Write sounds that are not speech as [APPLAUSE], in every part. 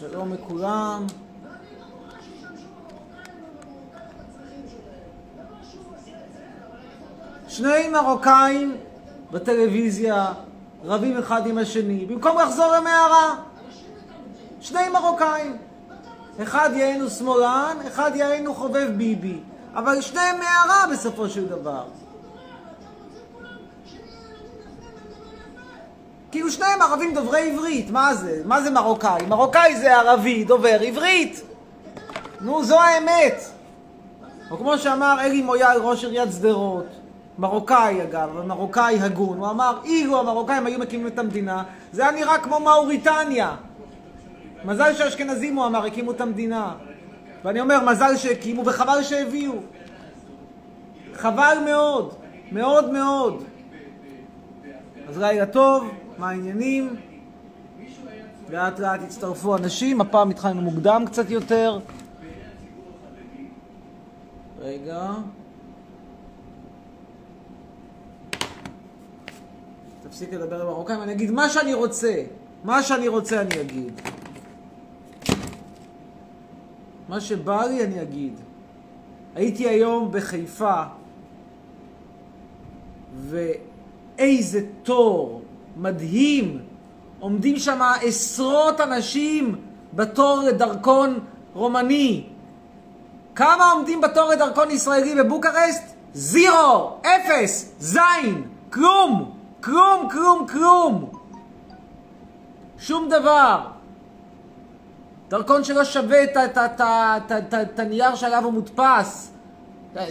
שלום לכולם. שני מרוקאים בטלוויזיה רבים אחד עם השני, במקום לחזור למערה. שני מרוקאים. אחד יענו שמאלן, אחד יענו חובב ביבי. אבל שניהם מערה בסופו של דבר. כאילו שניהם ערבים דוברי עברית, מה זה? מה זה מרוקאי? מרוקאי זה ערבי דובר עברית. נו, זו האמת. או כמו שאמר אלי מויאל, ראש עיריית שדרות, מרוקאי אגב, מרוקאי הגון, הוא אמר, אילו המרוקאים היו מקימים את המדינה, זה היה נראה כמו מאוריטניה. מזל שהאשכנזים, הוא אמר, הקימו את המדינה. ואני אומר, מזל שהקימו וחבל שהביאו. חבל מאוד, מאוד מאוד. אז לילה טוב, מה העניינים? לאט לאט הצטרפו אנשים, הפעם התחלנו מוקדם קצת יותר. רגע. תפסיק לדבר במרוקאים, אני אגיד מה שאני רוצה. מה שאני רוצה אני אגיד. מה שבא לי אני אגיד. הייתי היום בחיפה, ואיזה תור מדהים. עומדים שם עשרות אנשים בתור לדרכון רומני. כמה עומדים בתור לדרכון ישראלי בבוקרשט? זירו, אפס, זין, כלום, כלום, כלום, כלום. שום דבר. דרכון שלא שווה את הנייר שעליו הוא מודפס.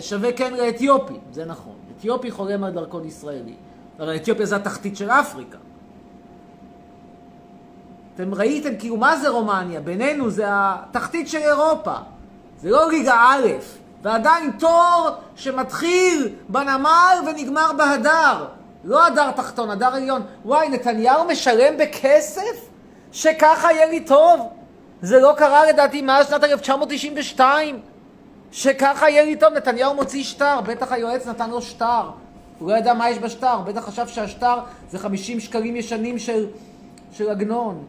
שווה כן לאתיופי, זה נכון. אתיופי חולם על דרכון ישראלי. אבל אתיופיה זה התחתית של אפריקה. אתם ראיתם כאילו מה זה רומניה? בינינו זה התחתית של אירופה. זה לא ליגה א', ועדיין תור שמתחיל בנמל ונגמר בהדר. לא הדר תחתון, הדר עליון. וואי, נתניהו משלם בכסף? שככה יהיה לי טוב? זה לא קרה לדעתי מאז שנת 1992. שככה יהיה לי טוב, נתניהו מוציא שטר, בטח היועץ נתן לו שטר. הוא לא ידע מה יש בשטר, בטח חשב שהשטר זה 50 שקלים ישנים של, של עגנון.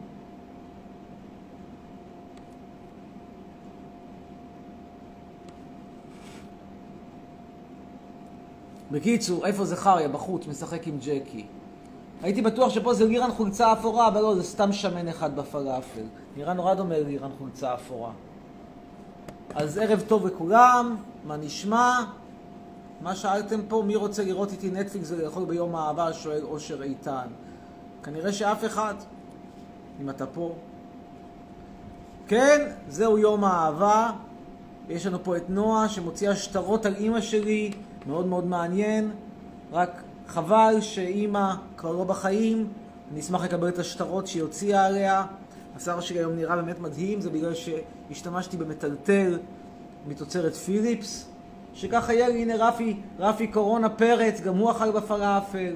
בקיצור, איפה זכריה? בחוץ, משחק עם ג'קי. הייתי בטוח שפה זה לירן חולצה אפורה, אבל לא, זה סתם שמן אחד בפלאפל. נראה נורא דומה ללירן חולצה אפורה. אז ערב טוב לכולם, מה נשמע? מה שאלתם פה? מי רוצה לראות איתי נטפליקס ולאכול ביום האהבה? שואל אושר איתן. כנראה שאף אחד, אם אתה פה. כן, זהו יום האהבה. יש לנו פה את נועה שמוציאה שטרות על אימא שלי, מאוד מאוד מעניין. רק חבל שאימא כבר לא בחיים. אני אשמח לקבל את השטרות שהיא הוציאה עליה. השיער שלי היום נראה באמת מדהים, זה בגלל שהשתמשתי במטלטל מתוצרת פיליפס. שככה יהיה הנה רפי, רפי קורונה פרץ, גם הוא אכל בפלאפל.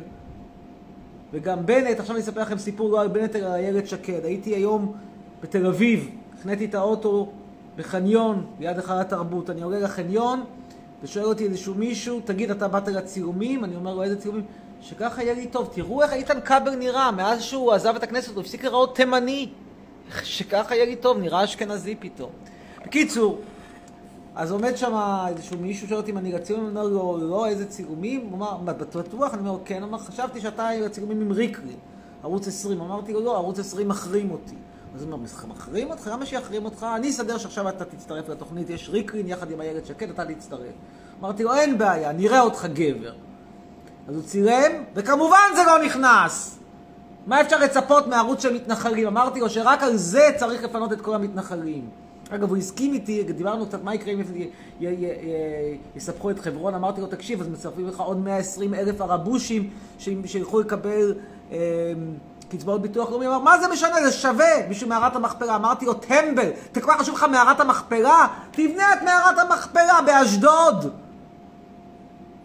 וגם בנט, עכשיו אני אספר לכם סיפור לא על בנט אלא על איילת שקד. הייתי היום בתל אביב, החניתי את האוטו בחניון, ליד היכל התרבות. אני עולה לחניון, ושואל אותי איזשהו מישהו, תגיד, אתה באת לצילומים? אני אומר לו, איזה צילומים? שככה יהיה לי טוב. תראו איך איתן כבל נראה, מאז שהוא עזב את הכנסת הוא הפסיק לראות תימני. שככה יהיה לי טוב, נראה אשכנזי פתאום. בקיצור, אז עומד שם איזשהו מישהו שואל אותי אם אני לצילומים, אני אומר לו, לא, איזה צילומים? הוא אמר, בטוח? אני אומר, כן, אמר, חשבתי שאתה לצילומים עם ריקלי, ערוץ 20. אמרתי לו, לא, ערוץ 20 מחרים אותי. אז הוא אומר, מחרים אותך? למה שיחרים אותך? אני אסדר שעכשיו אתה תצטרף לתוכנית, יש ריקלין יחד עם איילת שקד, אתה תצטרף. אמרתי לו, אין בעיה, נראה אותך גבר. אז הוא צילם, וכמובן זה לא נכנס! מה אפשר לצפות מערוץ של מתנחלים? אמרתי לו שרק על זה צריך לפנות את כל המתנחלים. אגב, הוא הסכים איתי, דיברנו קצת מה יקרה אם יספחו את חברון, אמרתי לו, תקשיב, אז מצרפים לך עוד 120 אלף ערבושים שילכו לקבל אה, קצבאות ביטוח לאומי. אמר, מה זה משנה, זה שווה בשביל מערת המכפלה. אמרתי לו, טמבל, אתה כבר חשוב לך מערת המכפלה? תבנה את מערת המכפלה באשדוד.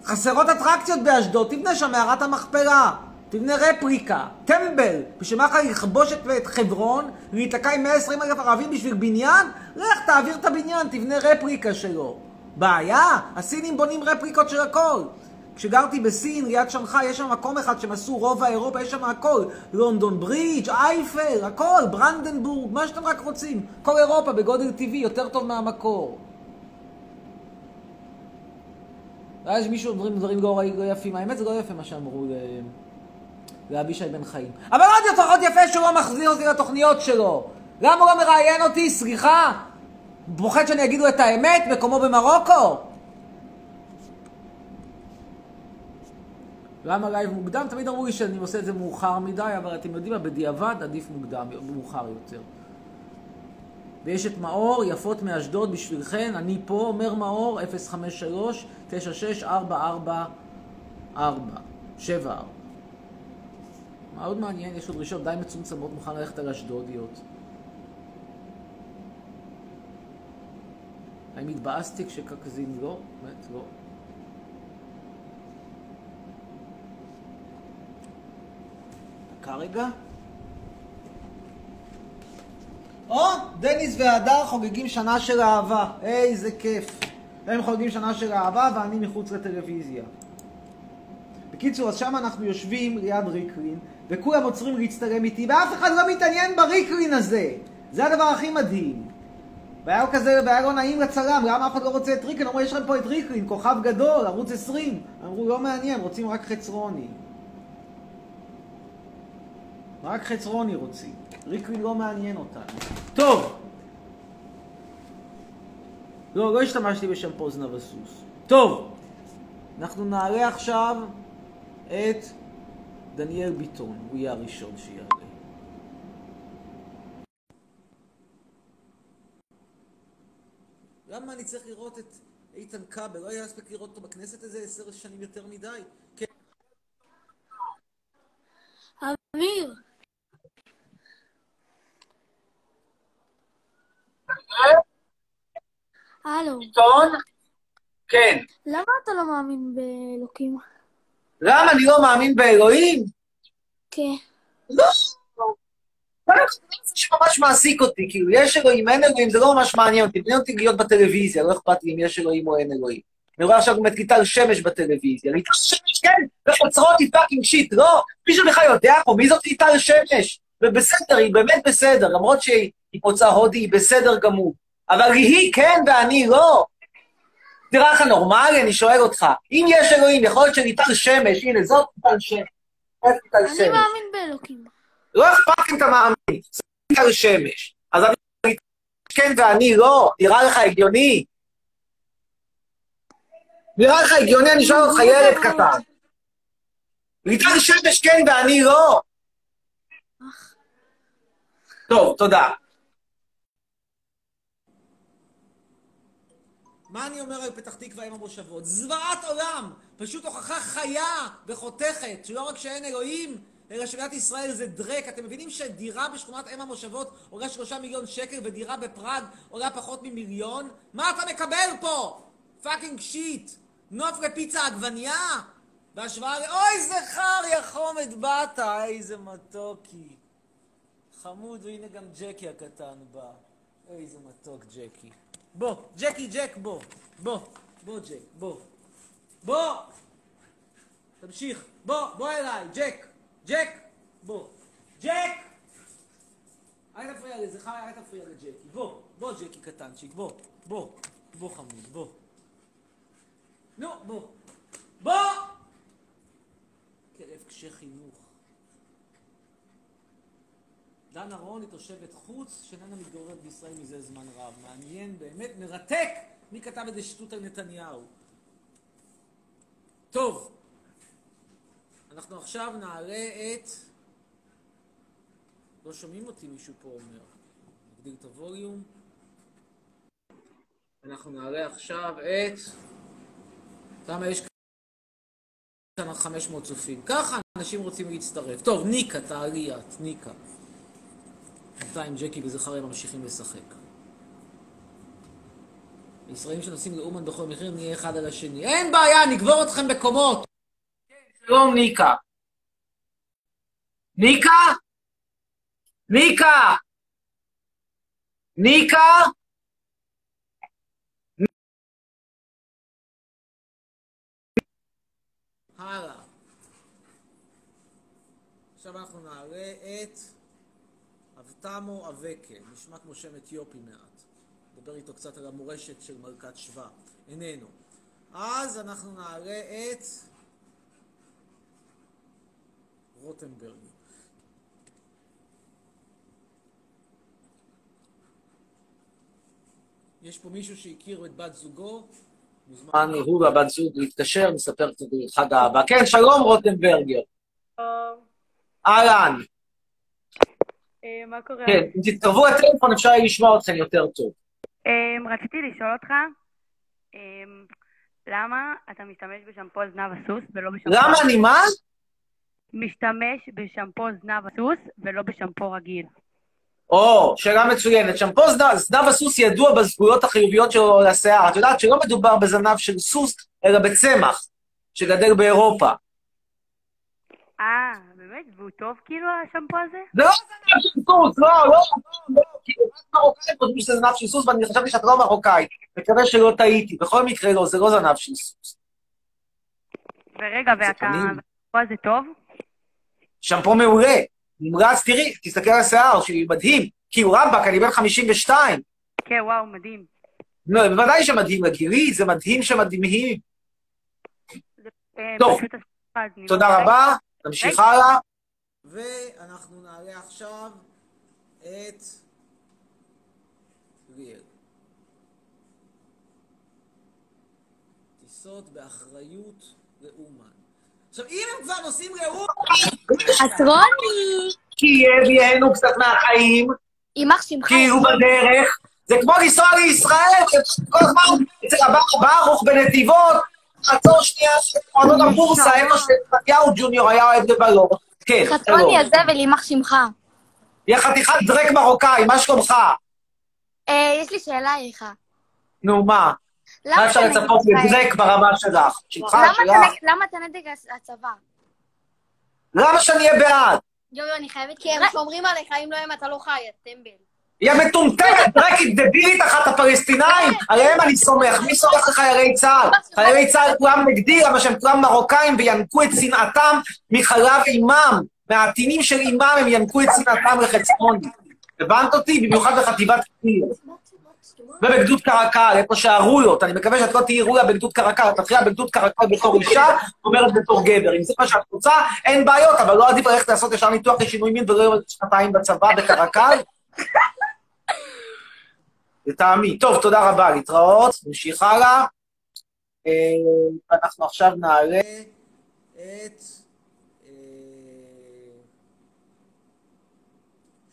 חסרות אטרקציות באשדוד, תבנה שם מערת המכפלה. תבנה רפריקה, טמבל, בשביל מה לך לכבוש את חברון, להיתקע עם 120 אלף ערבים בשביל בניין? לך תעביר את הבניין, תבנה רפריקה שלו. בעיה? הסינים בונים רפריקות של הכל. כשגרתי בסין, ליד שנגחאי, יש שם מקום אחד שהם עשו רובע אירופה, יש שם הכל. לונדון ברידג', אייפל, הכל, ברנדנבורג, מה שאתם רק רוצים. כל אירופה בגודל טבעי, יותר טוב מהמקור. ואז מישהו אומרים דברים לא, לא יפים, האמת זה לא יפה מה שאמרו לאבישי בן חיים. אבל עוד יותר עוד יפה שהוא לא מחזיר אותי לתוכניות שלו. למה הוא לא מראיין אותי? סליחה? פוחד שאני אגיד לו את האמת? מקומו במרוקו? למה לייב מוקדם? תמיד אמרו לי שאני עושה את זה מאוחר מדי, אבל אתם יודעים מה, בדיעבד עדיף מוקדם, מאוחר יותר. ויש את מאור, יפות מאשדוד בשבילכן, אני פה, אומר מאור, 053-96-444, 74. מאוד מעניין, יש לו דרישות די מצומצמות, מוכן ללכת על אשדודיות. האם התבאסתי כשקקזין לא? באמת לא. דקה רגע. או, דניס והדר חוגגים שנה של אהבה. איזה כיף. הם חוגגים שנה של אהבה ואני מחוץ לטלוויזיה. בקיצור, אז שם אנחנו יושבים ליד ריקרין, וכולם עוצרים להצטלם איתי, ואף אחד לא מתעניין בריקרין הזה. זה הדבר הכי מדהים. והיה לו כזה, והיה לו נעים לצלם, למה אף אחד לא רוצה את ריקרין? אמרו, יש לכם פה את ריקרין, כוכב גדול, ערוץ 20. אמרו, לא מעניין, רוצים רק חצרוני. רק חצרוני רוצים. ריקרין לא מעניין אותנו. טוב. לא, לא השתמשתי בשם פוזנה וסוס. טוב. אנחנו נעלה עכשיו את דניאל ביטון. הוא יהיה הראשון שיעלה. למה אני צריך לראות את איתן כבל? לא היה מספיק לראות אותו בכנסת איזה עשר שנים יותר מדי? כן. אמיר, הלו, ביטון? כן. למה אתה לא מאמין באלוקים? למה אני לא מאמין באלוהים? כן. לא. זה שממש מעסיק אותי, כאילו, יש אלוהים, אין אלוהים, זה לא ממש מעניין אותי. מעניין אותי להיות בטלוויזיה, לא אכפת לי אם יש אלוהים או אין אלוהים. אני רואה עכשיו גם את ליטל שמש בטלוויזיה. ליטל שמש, כן, וחוצרות היא fucking shit, לא, מישהו בכלל יודע פה מי זאת ליטל שמש. ובסדר, היא באמת בסדר, למרות שהיא פוצעה הודי, היא בסדר גמור. אבל היא כן ואני לא. נראה לך נורמלי? אני שואל אותך. אם יש אלוהים, יכול להיות שליטל שמש, הנה, זאת ליטל שמש. אני מאמין באלוקים. לא אכפת אם אתה מאמין, זה ליטל שמש. אז אני כן ואני לא, נראה לך הגיוני? נראה לך הגיוני, אני שואל אותך, ילד קטן. ליטל שמש כן ואני לא. טוב, תודה. מה אני אומר על פתח תקווה עם המושבות? זוועת עולם! פשוט הוכחה חיה וחותכת, שלא רק שאין אלוהים, אלא שמדינת ישראל זה דרק. אתם מבינים שדירה בשכונת אם המושבות עולה שלושה מיליון שקל ודירה בפראג עולה פחות ממיליון? מה אתה מקבל פה? fucking shit! נוף לפיצה עגבנייה? בהשוואה ל... אוי, זה חר, יא חומד באת! איזה מתוקי. חמוד, והנה גם ג'קי הקטן בא. איזה מתוק ג'קי. בוא, ג'קי ג'ק, בוא. בוא, בוא ג'ק, בוא. בוא! תמשיך. בוא, בוא אליי, ג'ק. ג'ק, בוא. ג'ק! אל תפריע לי, זה חי, אל תפריע לג'קי. בוא, בוא ג'קי קטנצ'יק, בוא. בוא, בוא חמוד, בוא. נו, בוא. בוא! כלב קשה חינוך. דנה רון היא תושבת חוץ שאיננה מתגוררת בישראל מזה זמן רב. מעניין, באמת מרתק מי כתב איזה שטות על נתניהו. טוב, אנחנו עכשיו נעלה את... לא שומעים אותי, מישהו פה אומר. נגדיל את הווליום. אנחנו נעלה עכשיו את... כמה יש כאן 500 צופים. ככה אנשים רוצים להצטרף. טוב, ניקה, תעלי את, ניקה. בינתיים ג'קי וזכריה ממשיכים לשחק. ישראלים שנוסעים לאומן בכל מחיר, נהיה אחד על השני. אין בעיה, נגבור אתכם בקומות! שלום, ניקה. ניקה? ניקה! ניקה? הלאה. עכשיו אנחנו נעלה את אבתמו אבקה, נשמע כמו שם אתיופי מעט. נדבר איתו קצת על המורשת של מלכת שבא. איננו. אז אנחנו נעלה את רוטנברג. יש פה מישהו שהכיר את בת זוגו? מוזמן הוא והבת זוג להתקשר, נספר קצת על חג האהבה. כן, שלום רוטנברגר. אהלן. אה, מה קורה? כן, אם תתקרבו לטלפון אפשר יהיה לשמוע אתכם יותר טוב. אה, רציתי לשאול אותך, אה, למה אתה משתמש בשמפו זנב הסוס ולא בשמפו... למה אני מה? משתמש בשמפו זנב הסוס ולא בשמפו רגיל. או, שאלה מצוינת. שמפו זנב, זנב הסוס ידוע בזכויות החיוביות שלו לשיער. את יודעת שלא מדובר בזנב של סוס, אלא בצמח, שגדל באירופה. אה, באמת? והוא טוב כאילו השמפו הזה? זה לא זנב של סוס, לא, לא, לא, לא, כאילו, רק מרוקאים חושבים שזה זנב של סוס, ואני חשבתי שאת לא מרוקאי. מקווה שלא טעיתי. בכל מקרה, לא, זה לא זנב של סוס. ורגע, ואתה... השמפו הזה טוב? שמפו מעולה. נמרץ, תראי, תסתכל על השיער שלי, מדהים. כאילו, רמב"ק, אני בן 52. כן, וואו, מדהים. לא, בוודאי שמדהים לגילי, זה מדהים שמדהימים. אה, טוב. תודה רבה, נמשיך הלאה. ואנחנו נעלה עכשיו את ליאל. טיסות באחריות לאומן. עכשיו, אם הם כבר נוסעים לאומן, חצרוני! כי יביאנו קצת מהחיים, יימח שמך. כאילו בדרך, זה כמו לנסוע לישראל, כל הזמן אצל ברוך בנתיבות, עצור שנייה של מועדון הבורסה, איפה שמתיהו ג'וניור היה אוהד לבלור. כן, שלום. חצרוני הזבל, יימח שמך. יא חתיכת דרק מרוקאי, מה שלומך? אה, יש לי שאלה אליך. נו, מה? מה אפשר לצפות? לדרק ברמה שלך? שלך, למה אתה שלך? נגד- למה אתה נגד הצבא? למה שאני אהיה בעד? יו-יו, אני חייבת... כי הם שומרים עליך, אם לא הם אתה לא חי, טמבל. יא מטומטמת, דרקית דבילית אחת הפלסטינאים, עליהם אני סומך. מי סומך לחיילי צה"ל? חיילי צה"ל כולם נגדי, למה שהם כולם מרוקאים וינקו את שנאתם מחלב אימם. מהעטינים של אימם הם ינקו את שנאתם לחצרוני. הבנת אותי? במיוחד בחטיבת קטיר. ובגדוד קרקל, איפה שהרויות. אני מקווה שאת לא תהיי רויה בגדוד קרקל, את מתחילה בגדוד קרקל בתור אישה, אומרת בתור גבר. אם זה מה שאת רוצה, אין בעיות, אבל לא עדיף ללכת לעשות ישר ניתוח לשינוי מין ולא שנתיים בצבא בקרקל? לטעמי. טוב, תודה רבה, להתראות, נמשיך הלאה. אה, אנחנו עכשיו נעלה את אה,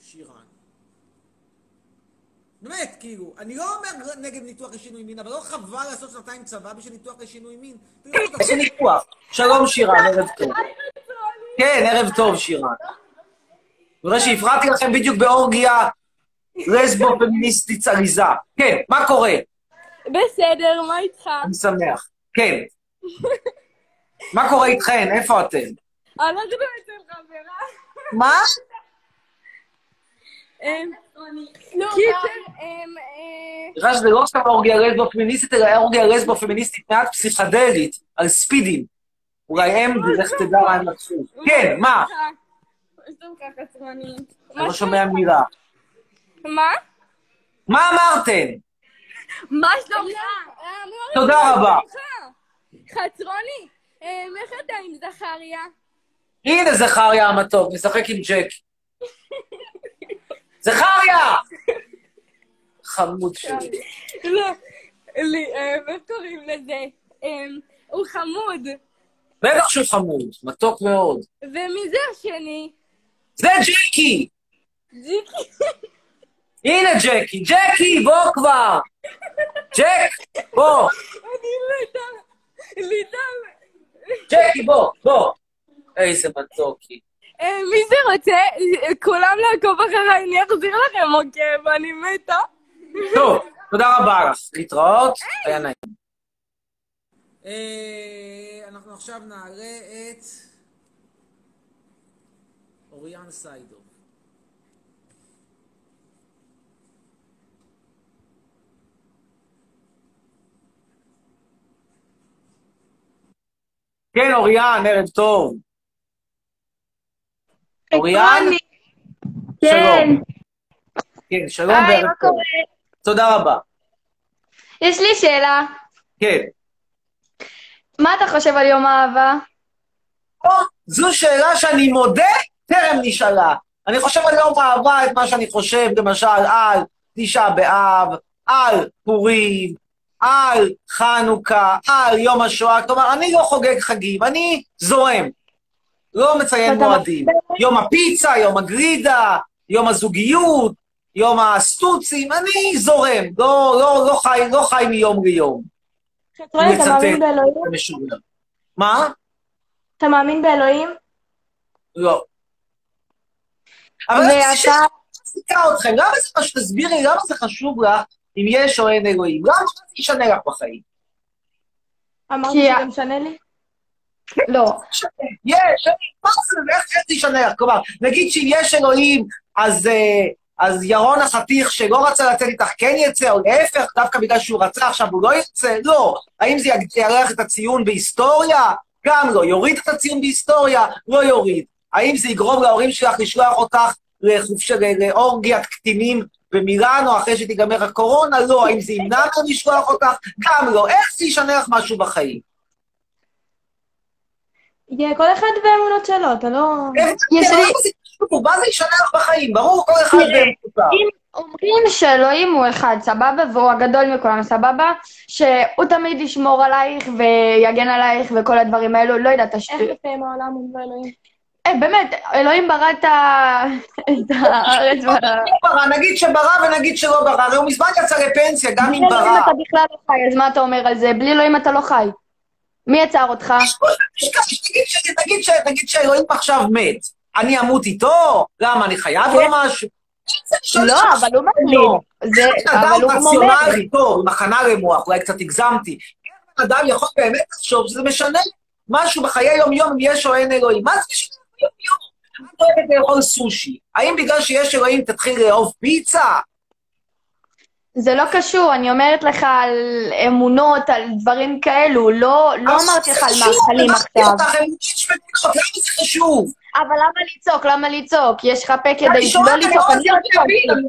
שירן. באמת, כאילו, אני לא אומר נגד ניתוח לשינוי מין, אבל לא חבל לעשות שנתיים צבא בשביל ניתוח לשינוי מין? תעשו ניתוח. שלום שירן, ערב טוב. כן, ערב טוב שירן. אני רואה שהפרעתי לכם בדיוק באורגיה לסבו פמיניסטית עליזה. כן, מה קורה? בסדר, מה איתך? אני שמח. כן. מה קורה איתכן? איפה אתם? אנחנו אצל חברה. מה? אמ, קיצר, אמ, אה, נראה שזה לא עכשיו אורגיה לסבו פמיניסטית, אלא אורגיה לסבו פמיניסטית מעט פסיכדלית, על ספידים. אולי הם, לך תדע מה הם לקחו. כן, מה? אני לא שומע מילה. מה? מה אמרתם? מה שלומך? אה, תודה רבה. חצרוני, אמ, איך אתה עם זכריה? הנה זכריה המתוק, משחק עם ג'ק. [LAUGHS] זכריה! חמוד שלי. לא, אמ, איך קוראים לזה? הוא חמוד. בטח שהוא חמוד, מתוק מאוד. ומי זה השני? זה ג'קי! ג'יקי. הנה ג'קי, ג'קי, בוא כבר! ג'ק, בוא! אני מתה. ליטל. ג'קי, בוא, בוא! איזה מתוקי. אה, מי זה רוצה? כולם לעקוב אחריי, אני אחזיר לכם עוקב, אני מתה. טוב, תודה רבה לך. להתראות, היה נעים. אה, אנחנו עכשיו נעלה את אוריאן סיידוב. כן, אוריאן, ערב טוב. אוריאן? כן. כן, שלום וערב טוב. תודה רבה. יש לי שאלה. כן. מה אתה חושב על יום האהבה? או, זו שאלה שאני מודה, טרם נשאלה. אני חושב על יום האהבה את מה שאני חושב, למשל, על תשעה באב, על פורים, על חנוכה, על יום השואה. כלומר, אני לא חוגג חגים, אני זורם. לא מציין מועדים. מאמין יום הפיצה, יום הגרידה, יום הזוגיות, יום הסטוצים, אני זורם. לא, לא, לא, חי, לא חי מיום ליום. אתה מצטט. מאמין באלוהים? זה משורר. מה? אתה מאמין באלוהים? לא. אבל אני ואתה... למה זה חשוב לך אם יש או אין אלוהים? למה זה ישנה לך בחיים? אמרתי שזה משנה לי? לא. יש, מה זה, איך זה ישנה לך? כלומר, נגיד שאם יש אלוהים, אז... אה, אז ירון החתיך שלא רצה לצאת איתך כן יצא, או להפך, דווקא בגלל שהוא רצה עכשיו הוא לא יצא? לא. האם זה יארח את הציון בהיסטוריה? גם לא. יוריד את הציון בהיסטוריה? לא יוריד. האם זה יגרום להורים שלך לשלוח אותך לחופשה, ל- לאורגיית קטינים במילאנו אחרי שתיגמר הקורונה? לא. האם זה ימנע ממנו לשלוח אותך? גם לא. איך זה ישנה לך משהו בחיים? יהיה כל אחד באמונות שלו, אתה לא... איך יש זה לי- מה ישנה לך בחיים? ברור, כל אחד באמונותיו. אם אומרים שאלוהים הוא אחד, סבבה, והוא הגדול מכולם, סבבה, שהוא תמיד ישמור עלייך ויגן עלייך וכל הדברים האלו, לא יודעת, איך השטויות. יתקיים העולם אם לא אלוהים? אה, באמת, אלוהים ברא את הארץ וה... ברא, נגיד שברא ונגיד שלא ברא, הרי הוא מזמן יצא לפנסיה, גם אם בלי אלוהים ברא. אתה בכלל לא חי, אז מה אתה אומר על זה? בלי אלוהים אתה לא חי. מי יצר אותך? נגיד שאלוהים עכשיו מת, אני אמות איתו? למה, אני חייב לו משהו? זה לא, אבל הוא לא. מחליט. זה- בן אדם. רציונלי, טוב, הכנה למוח, אולי קצת הגזמתי. איך אדם יכול באמת לחשוב שזה משנה משהו בחיי יום-יום אם יש או אין אלוהים? מה זה משנה? את אוהבת לאכול סושי. האם בגלל שיש אלוהים תתחיל לאהוב פיצה? זה לא קשור, אני אומרת לך על אמונות, על דברים כאלו, לא לא אמרתי לך על מאכלים עכשיו. למה זה חשוב? אבל למה לצעוק? למה לצעוק? יש לך פה כדי לא אני לצעוק. לא אני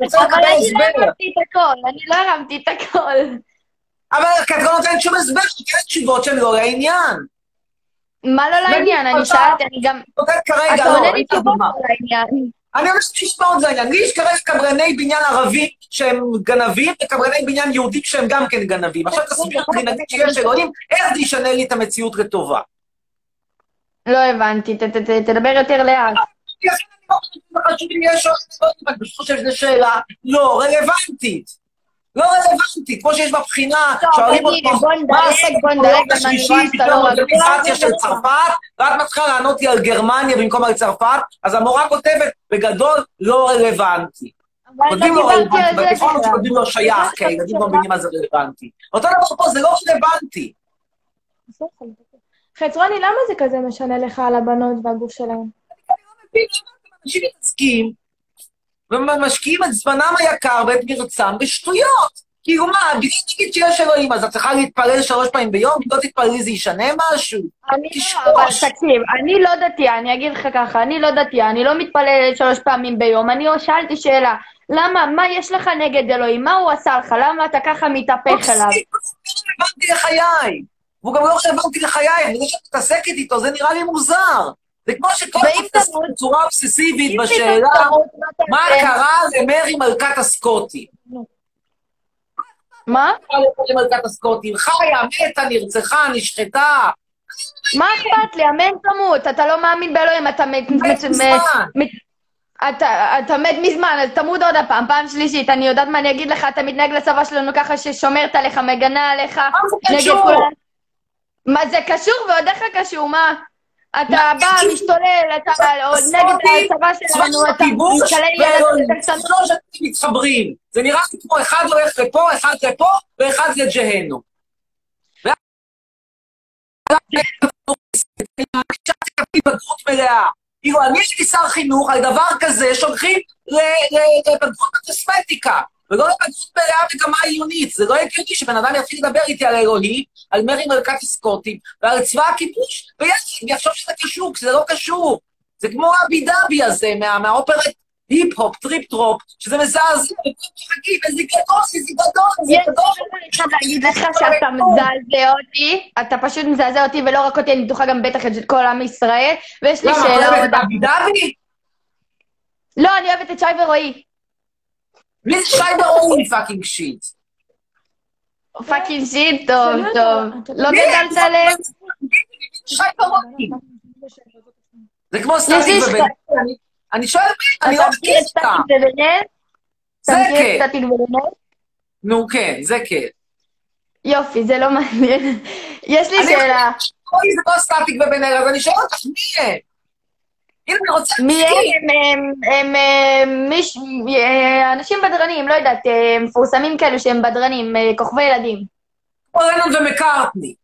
לא צעקתי. אבל אני לא. הרמתי את הכל, אני לא הרמתי את הכל. אבל כי את לא נותנת שום הסבר, כי יש תשובות שהן לא לעניין. מה לא לעניין? אני שאלתי, אני גם... את אתה לא, עונה לי תשובות דוגמה. על העניין. אני אומר שתשמעות לעניין. לי יש כרגע קברני בניין ערבים שהם גנבים, וקברני בניין יהודים שהם גם כן גנבים. עכשיו תסביר לי, נגיד שיש [LAUGHS] אלוהים, איך זה ישנה לי את המציאות לטובה? לא הבנתי, תדבר יותר לאט. לכן אני לא חושב יש אני שזו שאלה לא רלוונטית. לא רלוונטית, כמו שיש בבחינה, טוב, שואלים אותו, מה גם אני השלישי, לא פתאום אני של. צרפת, ואת מתחילה לענות לי על גרמניה במקום על צרפת, אז המורה כותבת, בגדול, לא רלוונטי. כותבים לא לו רלוונטי, בכלל. כותבים לו שייך, כי הילדים לא מבינים מה זה רלוונטי. אותו דבר פה, זה לא רלוונטי. חצרוני, למה זה כזה משנה לך על הבנות והגוף שלהם? אנשים מתעסקים ומשקיעים את זמנם היקר ואת מרצם בשטויות. כאילו מה, נגיד שיש אלוהים, אז את צריכה להתפלל שלוש פעמים ביום? אם לא תתפללי זה ישנה משהו? אני לא, אבל תקשיב, אני לא דתייה, אני אגיד לך ככה, אני לא דתייה, אני לא מתפללת שלוש פעמים ביום, אני שאלתי שאלה, למה, מה יש לך נגד אלוהים? מה הוא עשה לך? למה אתה ככה מתהפך לא רלוונטי לחיי. והוא גם לא רלוונטי לחיי, אני שאת מתעסקת איתו, זה נראה לי מוזר. זה כמו שכל ואם אחד מתעסק תמות? בצורה אובססיבית בשאלה מה? קרה למרי מלכת הסקוטים. מה? מה קרה למלכת הסקוטים? חיה, מתה, נרצחה, נשחטה. מה אכפת לי? אמן תמות, אתה לא מאמין באלוהים, אתה מת... מזמן. אתה, אתה מת מזמן, אז תמות עוד הפעם, פעם שלישית, אני יודעת מה אני אגיד לך, אתה מתנהג לצבא שלנו ככה ששומרת עליך, מגנה עליך, מה זה נגד קשור? כולם. מה זה קשור ועוד איך קשור, מה? אתה בא? משתולל, אתה עוד נגד הצבא שלנו, אתה מתקלל. ילדים. שלוש אתם מתחברים. זה נראה לי כמו אחד הולך לפה, אחד לפה, ואחד לג'הנום. בגרות מלאה. כאילו, אני הייתי שר חינוך, על דבר כזה שולחים לבגרות בקוסמטיקה. ולא לבגרות מלאה מגמה עיונית. זה לא הגיוני שבן אדם יתחיל לדבר איתי על אלוהים, על מרי מלכת הסקוטים, ועל צבא הכיבוש, ויחשוב שזה קשור, כי זה לא קשור. זה כמו אבי דאבי הזה, מה, מהאופרת היפ-הופ, טריפ-טרופ, שזה מזעזע, וכולם צוחקים, איזה גדול, איזה גדול, איזה יש גדול. לי אחד להגיד לך שאתה מזעזע אותי, אתה פשוט מזעזע אותי, ולא רק אותי, אני בטוחה גם בטח את כל עם ישראל, ויש לי למה, שאלה אתה אוהב עוד. את אבי דאבי? לא, אני אוהבת את שי ורועי. מי זה שי ברור fucking shit? fucking shit, טוב, טוב. לא ברור. זה כמו סטטיק ובן... אני- אני שואל, אני לא. סטטיק ובן-אל? זה כן. נו, כן, זה כן. יופי, זה לא מעניין. יש לי אני- שאלה. אוי, זה לא סטטיק ובן אל, אז אני שואל אותך, מי הם? הנה, אני רוצה מי. הם? הם- הם הם מיש- אה, אנשים בדרנים, לא יודעת, מפורסמים כאלו שהם בדרנים, אה, כוכבי ילדים. כמו לנון ומקארטני.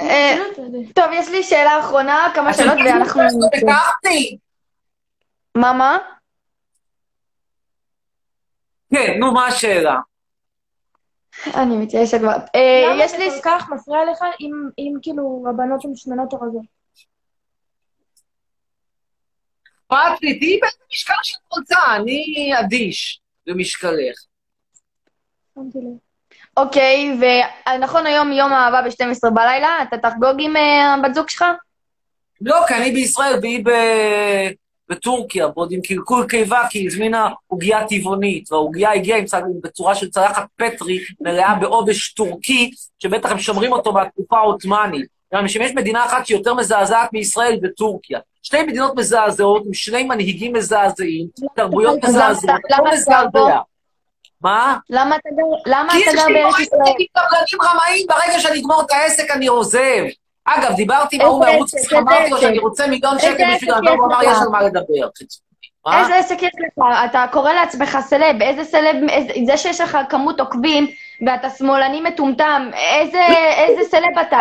אה, טוב, יש לי שאלה אחרונה, כמה שאלות ואנחנו... מה, מה? כן, נו, מה השאלה? אני מתייאשת כבר. למה יש זה לי... כל כך מפריע לך אם, אם כאילו הבנות הן שמנות או רזות? אכפת לי, תהיי באיזה משקל שאת רוצה, אני אדיש למשקלך. אוקיי, ונכון היום יום האהבה ב-12 בלילה, אתה תחגוג עם אה, הבת זוג שלך? לא, כי אני בישראל והיא בטורקיה, ועוד עם קלקול קיבה, כי היא הזמינה עוגייה טבעונית, והעוגייה הגיעה עם צד- בצורה של צלחת פטרי מלאה בעובש טורקי, שבטח הם שומרים אותו מהתקופה העות'מאנית. יש מדינה אחת שהיא יותר מזעזעת מישראל, זה טורקיה. שתי מדינות מזעזעות, עם שני מנהיגים מזעזעים, תרבויות מזעזעות, הכל פה? מזעזע. מה? למה אתה גר, למה כי אתה יש לי בארץ מועצת ישראל? עם קבלנים רמאים, ברגע שאני אגמור את העסק אני עוזב. אגב, דיברתי עם ההוא מערוץ עסק? 10, אמרתי לו שאני? רוצה מיליון שקל בשביל יש הוא אמר? יש על מה לדבר. מה? איזה עסק יש לך? אתה קורא לעצמך סלב, איזה סלב, איזה- זה שיש לך כמות עוקבים ואתה שמאלני מטומטם, איזה איזה סלב אתה?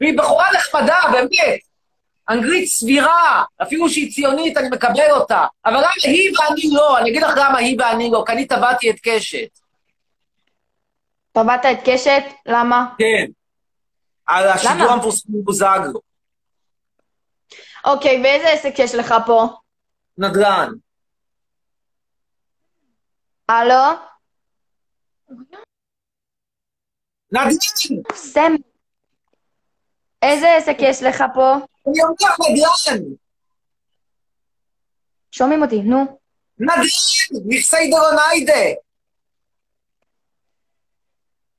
והיא בחורה נחמדה, באמת. אנגלית סבירה, אפילו שהיא ציונית, אני מקבל אותה. אבל למה היא ואני לא? אני אגיד לך למה היא ואני לא, כי אני טבעתי את קשת. טבעת את קשת? למה? כן. על השידור? המפורסם בוזגלו. אוקיי, ואיזה עסק יש לך פה? נדל"ן. הלו? נדל"ן! סם. איזה עסק יש לך פה? אני אומר לך נדל"ן! שומעים אותי, נו. נדל"ן! נכסי דרוניידה!